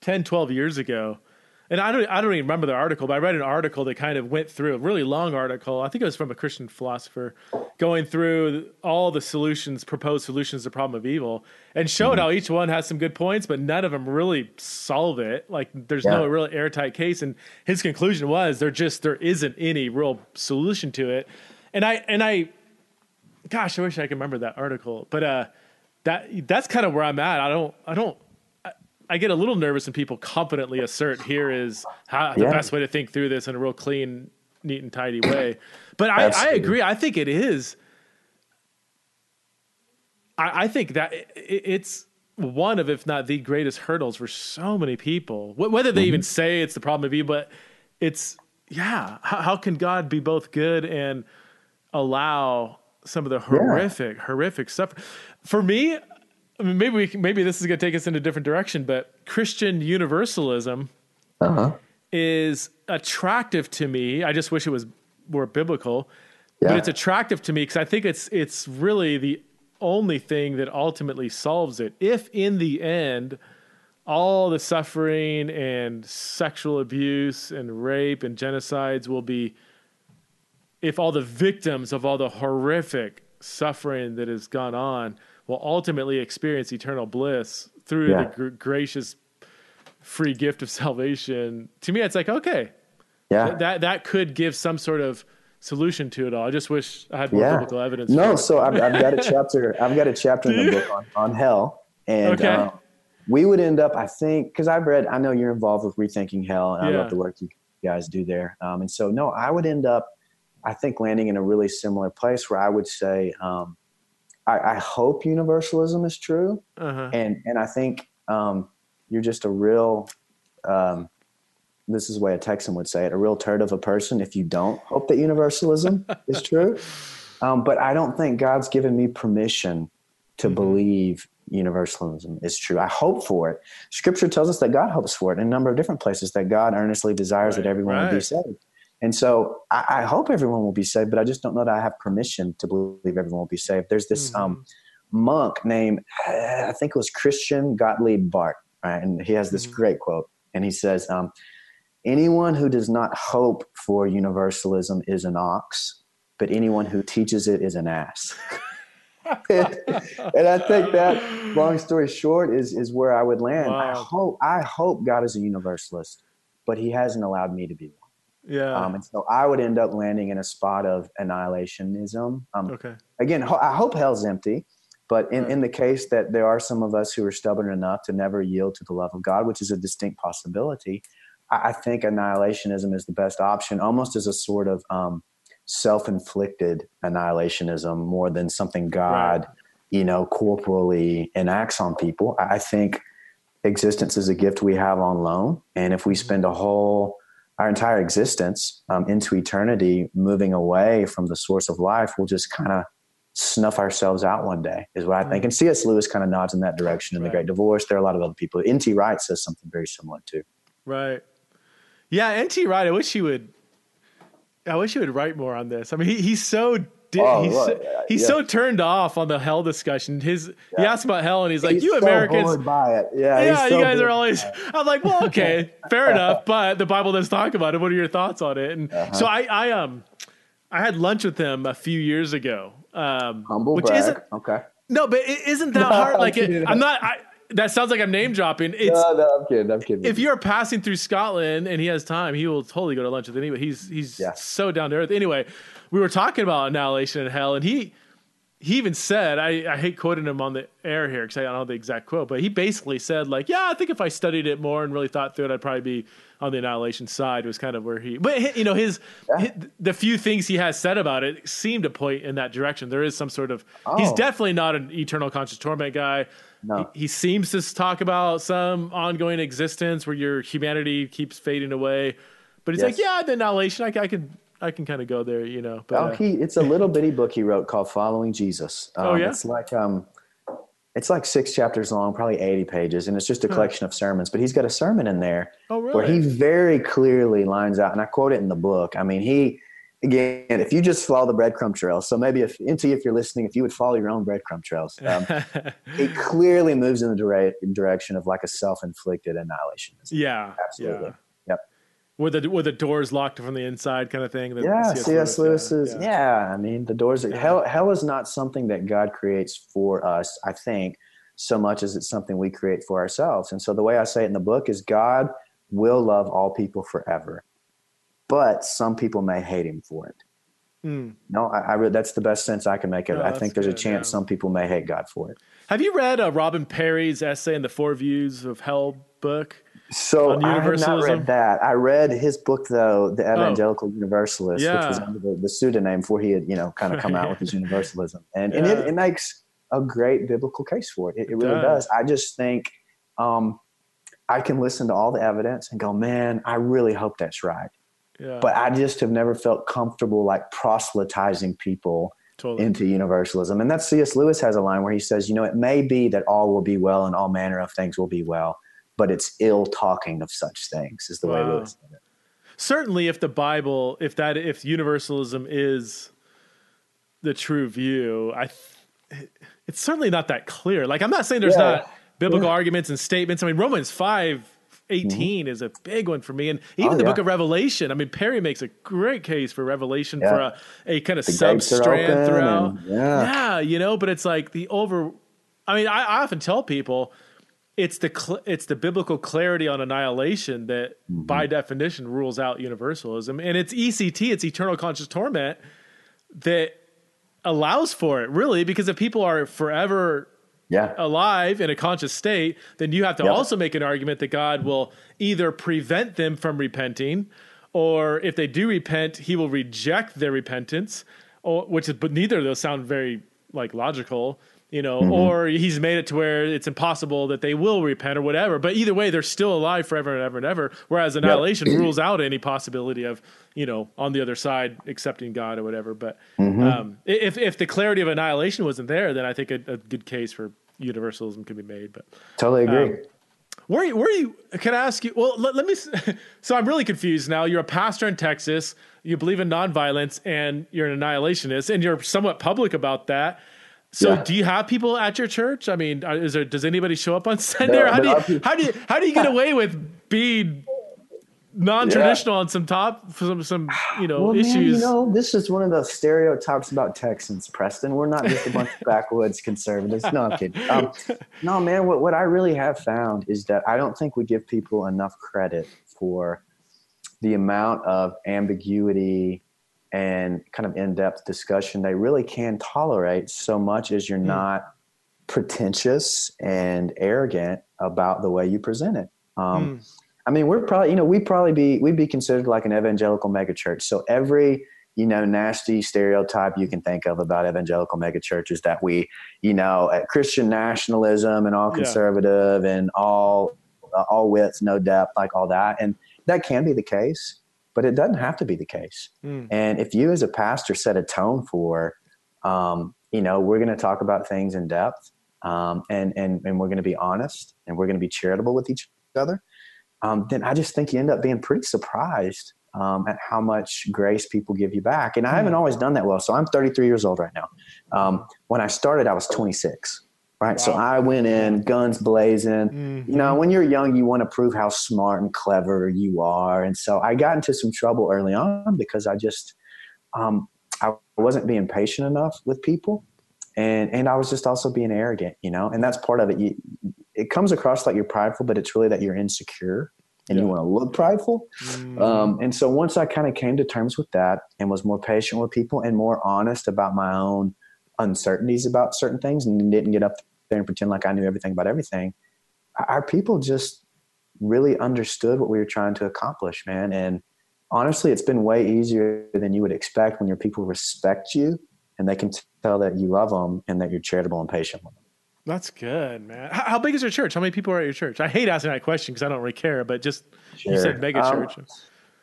10, 12 years ago and I don't I don't even remember the article, but I read an article that kind of went through a really long article. I think it was from a Christian philosopher going through all the solutions, proposed solutions to the problem of evil, and showed mm-hmm. how each one has some good points, but none of them really solve it. Like there's yeah. no real airtight case. And his conclusion was there just there isn't any real solution to it. And I and I, gosh, I wish I could remember that article, but uh, that that's kind of where I'm at. I don't I don't I get a little nervous when people confidently assert here is how, the yeah. best way to think through this in a real clean, neat, and tidy way. But I, I, agree. I think it is. I, I think that it, it's one of, if not the greatest hurdles for so many people. Whether they mm-hmm. even say it's the problem of you, but it's yeah. How, how, can God be both good and allow some of the horrific, yeah. horrific stuff? For me, I mean, maybe we can, maybe this is going to take us in a different direction, but Christian universalism uh-huh. is attractive to me. I just wish it was more biblical, yeah. but it's attractive to me because I think it's it's really the only thing that ultimately solves it. If in the end, all the suffering and sexual abuse and rape and genocides will be, if all the victims of all the horrific suffering that has gone on will ultimately experience eternal bliss through yeah. the gr- gracious free gift of [LAUGHS] salvation. To me, it's like, okay, yeah, th- that, that could give some sort of solution to it all. I just wish I had more yeah. biblical evidence. No, so I've, I've, got a [LAUGHS] chapter, I've got a chapter in the book on, on hell and, okay. um, we would end up, I think, because I've read, I know you're involved with rethinking hell, and yeah. I love the work you guys do there. Um, and so, no, I would end up, I think, landing in a really similar place where I would say, um, I, I hope universalism is true, uh-huh. and and I think um, you're just a real. Um, this is the way a Texan would say it: a real turd of a person if you don't hope that universalism [LAUGHS] is true. Um, but I don't think God's given me permission to mm-hmm. believe universalism is true. I hope for it. Scripture tells us that God hopes for it in a number of different places. That God earnestly desires right, that everyone right. be saved. And so I, I, hope everyone will be saved, but I just don't know that I have permission to believe everyone will be saved. There's this um, mm-hmm. um, monk named, I think it was Christian Gottlieb Barth, right? And he has this mm-hmm. great quote. And he says, um, Anyone who does not hope for universalism is an ox, but anyone who teaches it is an ass. and, [LAUGHS] and, I think that, long story short, is is where I would land. Wow. I hope I hope God is a universalist, but He hasn't allowed me to be. Yeah. Um, and so I would end up landing in a spot of annihilationism. Um, okay. Again, ho- I hope hell's empty, but in, right. in the case that there are some of us who are stubborn enough to never yield to the love of God, which is a distinct possibility, I, I think annihilationism is the best option, almost as a sort of um, self-inflicted annihilationism more than something God, right. you know, corporally enacts on people. I, I think existence is a gift we have on loan, and if we mm-hmm. spend a whole our entire existence um, into eternity, moving away from the source of life, we'll just kind of snuff ourselves out one day, is what I think. And C.S. Lewis kind of nods in that direction in right. The Great Divorce. There are a lot of other people. N.T. Wright says something very similar too. Right. Yeah, N.T. Wright. I wish he would. I wish he would write more on this. I mean, he, he's so di- Oh, he's look, so, he's yeah. so turned off on the hell discussion. His he Yeah. asks about hell and he's like, He's "You so Americans, by it. Yeah, yeah, so you guys are always." [LAUGHS] I'm like, "Well, okay, fair [LAUGHS] enough," but the Bible does talk about it. What are your thoughts on it? And Uh-huh. so I, I um, I had lunch with him a few years ago. Um, humble which brag. isn't okay. no, but it isn't that [LAUGHS] No, hard. I'm Like, it. I'm not. I, that sounds like I'm name dropping. It's no, no, I'm kidding. I'm kidding. if you're passing through Scotland and he has time, he will totally go to lunch with anybody. He's he's Yeah. so down to earth. Anyway, we were talking about annihilation and hell, and he he even said, I, I hate quoting him on the air here because I don't know the exact quote, but he basically said like, yeah, I think if I studied it more and really thought through it, I'd probably be on the annihilation side. Was kind of where he, but you know, his, Yeah. hi- the few things he has said about it seem to point in that direction. There is some sort of, he's Oh. definitely not an eternal conscious torment guy. No. He, he seems to talk about some ongoing existence where your humanity keeps fading away, but he's like, yeah, the annihilation, I, I can, I can kind of go there, you know. But Oh, uh, he it's a little bitty book he wrote called Following Jesus. Um, Oh, yeah? It's like um, it's like six chapters long, probably eighty pages, and it's just a collection of sermons. But he's got a sermon in there oh really? where he very clearly lines out, and I quote it in the book. I mean, he again, if you just follow the breadcrumb trails. So maybe if into if you're listening, if you would follow your own breadcrumb trails, um, [LAUGHS] it clearly moves in the dire- direction of like a self-inflicted annihilationism. yeah, Absolutely. yeah. With the with the doors locked from the inside, kind of thing. that Yeah, C.S. Lewis yeah, is. yeah. Yeah. I mean, the doors. Are, hell, hell is not something that God creates for us. I think so much as it's something we create for ourselves. And so the way I say it in the book is, God will love all people forever, but some people may hate Him for it. Mm. No, I, I re- that's the best sense I can make of it. No, I think there's a chance yeah. some people may hate God for it. Have you read uh, Robin Parry's essay in the Four Views of Hell book? So I have not read that. I read his book though, The Evangelical Universalist, which was under the, the pseudonym before he had, you know, kind of come out with his [LAUGHS] universalism, and and it, it makes a great biblical case for it. It, it really does. does. I just think um, I can listen to all the evidence and go, man, I really hope that's right. Yeah, But I just have never felt comfortable like proselytizing people totally. into universalism. And that's C.S. Lewis has a line where he says, you know, it may be that all will be well and all manner of things will be well, but it's ill talking of such things, is the way Wow. Lewis said it. Certainly, if the Bible, if that, if universalism is the true view, I, th- it's certainly not that clear. Like, I'm not saying there's Yeah. not biblical mm-hmm. arguments and statements. I mean, Romans five. 18 is a big one for me. And even Mm-hmm. Oh, the yeah. book of Revelation. I mean, Parry makes a great case for Revelation Yeah. for a, a kind of The substrand open throughout. yeah. yeah, you know, but it's like the over. I mean, I, I often tell people it's the cl- it's the biblical clarity on annihilation that, Mm-hmm. by definition, rules out universalism, and it's ECT, it's eternal conscious torment, that allows for it. Really, because if people are forever Yeah. alive in a conscious state, then you have to Yep. also make an argument that God will either prevent them from repenting, or if they do repent, He will reject their repentance, or which is but neither of those sound very like logical, you know, Mm-hmm. or He's made it to where it's impossible that they will repent or whatever. But either way, they're still alive forever and ever and ever. Whereas annihilation rules out any possibility of you know on the other side accepting God or whatever. But Mm-hmm. um, if if the clarity of annihilation wasn't there, then I think a, a good case for universalism could be made. But Totally agree. Um, where you- where you can I ask you? Well, let, let me. [LAUGHS] So I'm really confused now. You're a pastor in Texas. You believe in nonviolence, and you're an annihilationist, and you're somewhat public about that. So, Yeah. do you have people at your church? I mean, is there? Does anybody show up on [LAUGHS] Sunday? Or how do you people- how do you how do you get [LAUGHS] away with being non-traditional on some top some some you know well, issues? man, you know, this is one of those stereotypes about Texans, Preston. We're not just a bunch of [LAUGHS] backwoods conservatives. No, I'm kidding. Um, no, man, what, what I really have found is that I don't think we give people enough credit for the amount of ambiguity and kind of in-depth discussion they really can tolerate so much as you're not pretentious and arrogant about the way you present it. Um, I mean, we're probably, you know, we'd probably be, we'd be considered like an evangelical megachurch. So every, you know, nasty stereotype you can think of about evangelical megachurches that we, you know, at Christian nationalism and all Yeah. conservative and all, uh, all width, no depth, like all that. And that can be the case, but it doesn't have to be the case. Mm. And if you as a pastor set a tone for, um, you know, we're going to talk about things in depth, um, and and and we're going to be honest, and we're going to be charitable with each other, um, then I just think you end up being pretty surprised um, at how much grace people give you back. And I haven't always done that well. So I'm 33 years old right now. Um, when I started, I was 26. Right. Wow. So I went in guns blazing. Mm-hmm. You know, when you're young, you want to prove how smart and clever you are. And so I got into some trouble early on because I just, um, I wasn't being patient enough with people. And, and I was just also being arrogant, you know, and that's part of it. You, it comes across like you're prideful, but it's really that you're insecure and yeah. you want to look prideful. Mm. Um, and so once I kind of came to terms with that and was more patient with people and more honest about my own uncertainties about certain things and didn't get up there and pretend like I knew everything about everything, our people just really understood what we were trying to accomplish, man. And honestly, it's been way easier than you would expect when your people respect you and they can tell that you love them and that you're charitable and patient with them. That's good, man. How, how, big is your church? How many people are at your church? I hate asking that question because I don't really care, but just sure. you said mega um, church.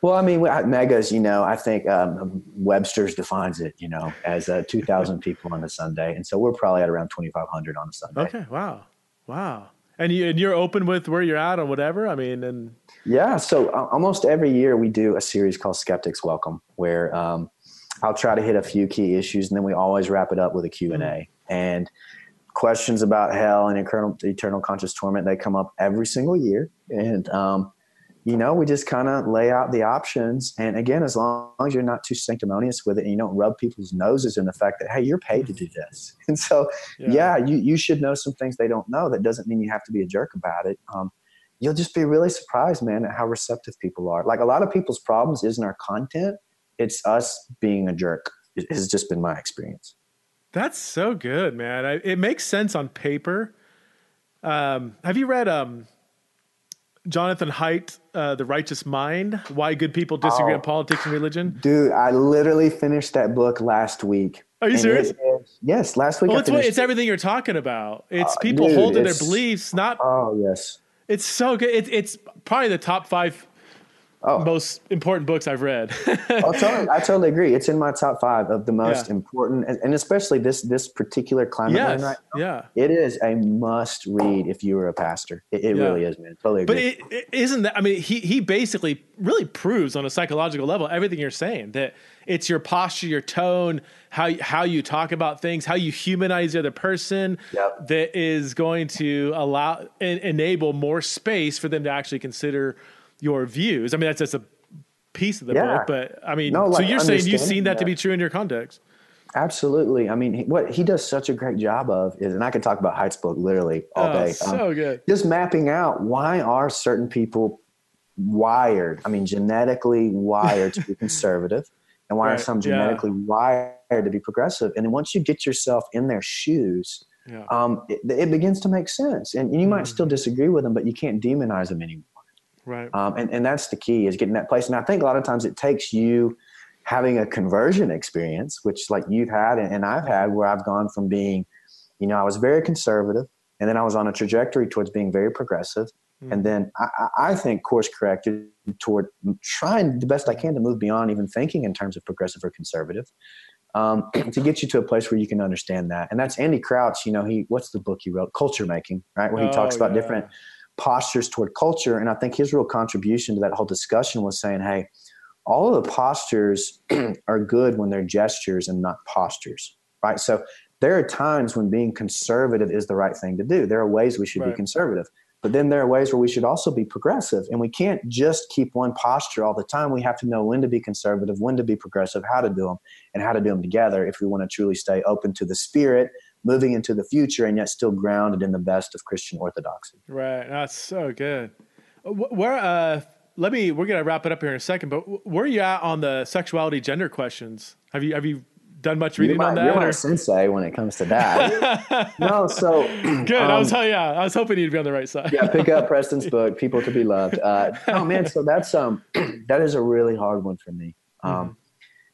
Well, I mean, megas, you know, I think um, Webster's defines it, you know, as uh, 2,000 people on a Sunday. And so we're probably at around 2,500 on a Sunday. Okay. Wow. Wow. And, you, and you're open with where you're at or whatever? I mean, and. Yeah. So uh, almost every year we do a series called Skeptics Welcome where um, I'll try to hit a few key issues and then we always wrap it up with a Q&A. Mm. And questions about hell and eternal, eternal conscious torment, they come up every single year. And, um, you know, we just kind of lay out the options. And again, as long as you're not too sanctimonious with it and you don't rub people's noses in the fact that, hey, you're paid to do this. [LAUGHS] And so, yeah, yeah you, you should know some things they don't know. That doesn't mean you have to be a jerk about it. Um, you'll just be really surprised, man, at how receptive people are. Like a lot of people's problems isn't our content, it's us being a jerk, it has just been my experience. That's so good, man. I, it makes sense on paper. Um, have you read um, Jonathan Haidt, uh, The Righteous Mind? Why Good People Disagree oh, on Politics and Religion? Dude, I literally finished that book last week. Are you serious? yes, last week. Well, it's, it's everything you're talking about. It's uh, people dude, holding their beliefs, not. Oh yes. It's so good. It, it's probably the top five oh. most important books I've read. [LAUGHS] oh, totally, I totally agree. It's in my top five of the most yeah. important, and, and, especially this this particular climate yes. right now. Yeah, it is a must read if you were a pastor. It, it yeah. really is, man. Totally agree. But it, it isn't that. I mean, he he basically really proves on a psychological level everything you're saying that it's your posture, your tone, how how you talk about things, how you humanize the other person yep. that is going to allow and enable more space for them to actually consider your views. I mean, that's just a piece of the yeah. book, but I mean, no, like, so you're saying you've seen that, that, to be true in your context. Absolutely. I mean, what he does such a great job of is, and I could talk about Haidt's book literally all oh, day. So um, good. Just mapping out why are certain people wired, I mean, genetically wired to be [LAUGHS] conservative, and why right. are some genetically yeah. wired to be progressive? And once you get yourself in their shoes, yeah. um, it, it, begins to make sense. And you might mm. still disagree with them, but you can't demonize them anymore. Right. Um, and, and that's the key is getting that place. And I think a lot of times it takes you having a conversion experience, which like you've had and, and I've had where I've gone from being, you know, I was very conservative and then I was on a trajectory towards being very progressive. Mm. And then I, I think course corrected toward trying the best I can to move beyond even thinking in terms of progressive or conservative. Um, [CLEARS THROAT] to get you to a place where you can understand that. And that's Andy Crouch, you know, he, what's the book he wrote? Culture Making, right? Where he oh, talks about yeah. different postures toward culture. And I think his real contribution to that whole discussion was saying, hey, all of the postures [CLEARS THROAT] are good when they're gestures and not postures, right? So there are times when being conservative is the right thing to do. There are ways we should right. be conservative. But then there are ways where we should also be progressive. And we can't just keep one posture all the time. We have to know when to be conservative, when to be progressive, how to do them, and how to do them together if we want to truly stay open to the spirit moving into the future and yet still grounded in the best of Christian orthodoxy. Right. That's so good. Where, uh, let me, we're going to wrap it up here in a second, but where are you at on the sexuality gender questions? Have you, have you done much reading my, on that? You're my sensei when it comes to that. [LAUGHS] no, so good. Um, I was, um, yeah, I was hoping you'd be on the right side. yeah. Pick up [LAUGHS] Preston's book, People to be Loved. Uh, oh man. So that's, um, [CLEARS THROAT] that is a really hard one for me. Um, mm-hmm.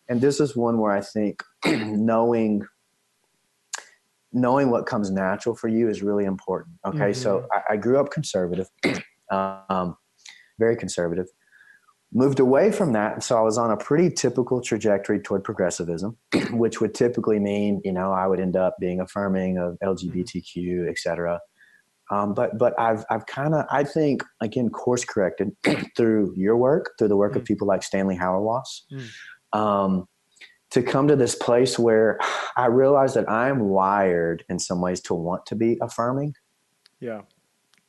and this is one where I think [CLEARS THROAT] knowing knowing what comes natural for you is really important. Okay, mm-hmm. so I, I, grew up conservative, [CLEARS THROAT] um, very conservative. Moved away from that, so I was on a pretty typical trajectory toward progressivism, [CLEARS THROAT] which would typically mean, you know, I would end up being affirming of LGBTQ, et cetera. Um, but but I've I've kind of I think again course corrected [CLEARS THROAT] through your work, through the work mm. of people like Stanley Hauerwas, mm. um, to come to this place where I realize that I'm wired in some ways to want to be affirming. Yeah.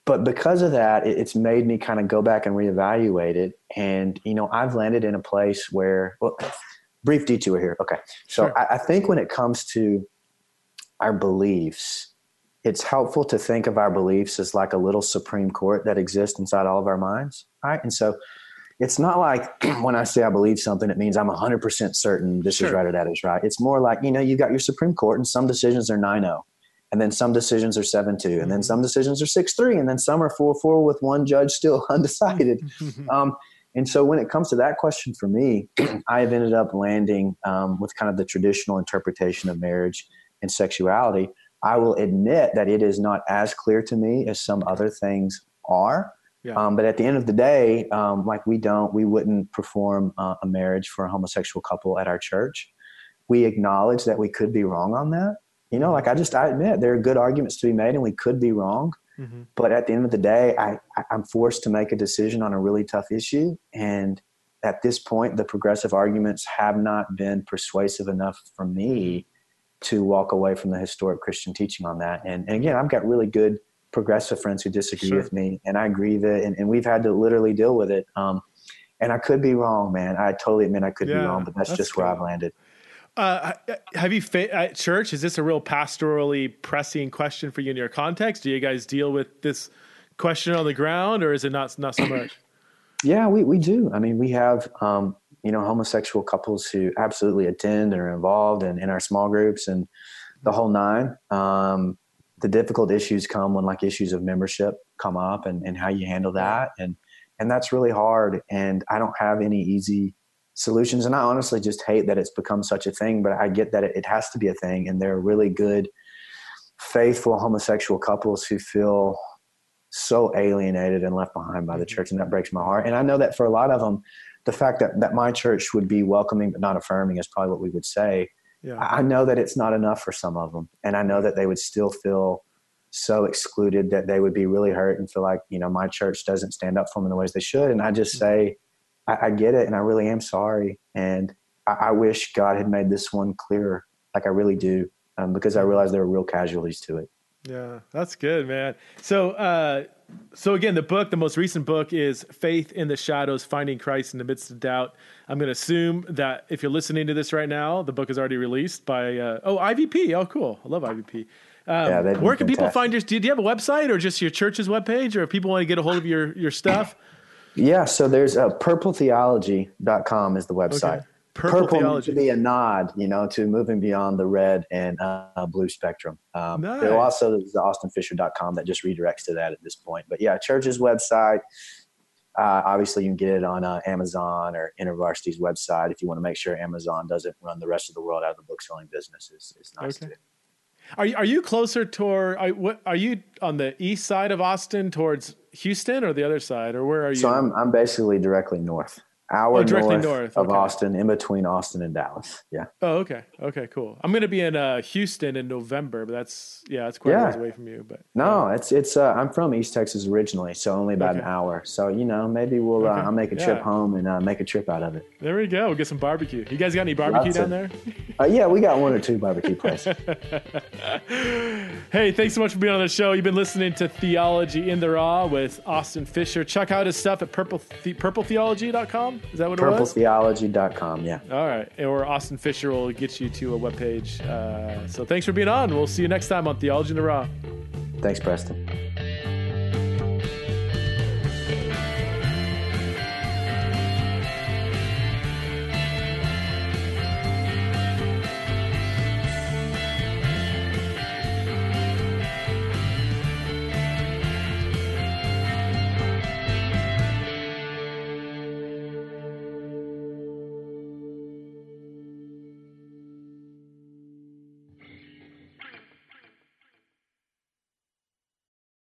But because of that, it's made me kind of go back and reevaluate it. And you know, I've landed in a place where well, [SIGHS] brief detour here. Okay, so sure. I, I think when it comes to our beliefs it's helpful to think of our beliefs as like a little supreme court that exists inside all of our minds All right. and so it's not like [CLEARS THROAT] when i say i believe something it means i'm 100% certain this sure. is right or that is right it's more like you know you got your supreme court and some decisions are 9-0 and then some decisions are 7-2 and then mm-hmm. some decisions are 6-3 and then some are 4-4 with one judge still [LAUGHS] undecided [LAUGHS] um, and so when it comes to that question for me [CLEARS THROAT] i've ended up landing um, with kind of the traditional interpretation of marriage and sexuality I will admit that it is not as clear to me as some other things are. Yeah. Um, but at the end of the day, um, like we don't, we wouldn't perform uh, a marriage for a homosexual couple at our church. We acknowledge that we could be wrong on that. You know, like I just, I admit there are good arguments to be made and we could be wrong. Mm-hmm. But at the end of the day, I, I'm forced to make a decision on a really tough issue. And at this point, the progressive arguments have not been persuasive enough for me to walk away from the historic Christian teaching on that. And, and again, I've got really good progressive friends who disagree sure. with me, and I agree that, and, and, we've had to literally deal with it. Um, and I could be wrong, man. I totally admit I could yeah, be wrong, but that's, that's just cool. where I've landed. Uh, have you fa- at church? Is this a real pastorally pressing question for you in your context? Do you guys deal with this question on the ground, or is it not not so much? [CLEARS THROAT] Yeah, we we do. I mean, we have um, you know homosexual couples who absolutely attend and are involved in, in our small groups and the whole nine um, the difficult issues come when like issues of membership come up and, and how you handle that. And and that's really hard. And i don't have any easy solutions. And i honestly just hate that it's become such a thing but i get that it, it has to be a thing. And there are really good faithful homosexual couples who feel so alienated and left behind by the mm-hmm. church and that breaks my heart. And i know that for a lot of them the fact that, that my church would be welcoming but not affirming is probably what we would say. Yeah. I know that it's not enough for some of them. And I know that they would still feel so excluded that they would be really hurt and feel like, you know, my church doesn't stand up for them in the ways they should. And I just mm-hmm. say, I, I get it and I really am sorry. And I, I, wish God had made this one clearer. Like I really do. Um, because I mm-hmm. realize there are real casualties to it. Yeah, that's good, man. So, uh, so again, the book, the most recent book is Faith in the Shadows Finding Christ in the Midst of Doubt. I'm going to assume that if you're listening to this right now, the book is already released by, uh, oh, IVP. Oh, cool. I love IVP. Um, yeah, where can people find your, do you have a website or just your church's webpage or if people want to get a hold of your, your stuff? Yeah, so there's uh, purpletheology.com is the website. Okay. Purple, Purple theology. to be a nod, you know, to moving beyond the red and uh, blue spectrum. Um, nice. There also is the austinfischer.com that just redirects to that at this point. But yeah, church's website. Uh, obviously, you can get it on uh, Amazon or InterVarsity's website if you want to make sure Amazon doesn't run the rest of the world out of the book selling business. Is, is nice okay. too. Are you, are you closer toward? Are, what, are you on the east side of Austin towards Houston or the other side, or where are you? So I'm I'm basically directly north hour oh, north, north. of okay. Austin, in between Austin and Dallas. Yeah. Oh, okay. Okay, cool. I'm going to be in uh, Houston in November, but that's yeah, that's quite yeah. a ways away from you. But no, yeah. it's it's. Uh, I'm from East Texas originally, so only about okay. an hour. So you know, maybe we'll. Uh, okay. Uh, I'll make a trip yeah. home and uh, make a trip out of it. There we go. We'll get some barbecue. You guys got any barbecue Lots down of, there? [LAUGHS] Uh, yeah, we got one or two barbecue places. [LAUGHS] hey, thanks so much for being on the show. You've been listening to Theology in the Raw with Austin Fischer. Check out his stuff at purple the, purpletheology.com. Is that what it was? Theology.com, yeah. All right. Or Austin Fischer will get you to a webpage. Uh, so thanks for being on. We'll see you next time on Theology in the Raw. Thanks, Preston.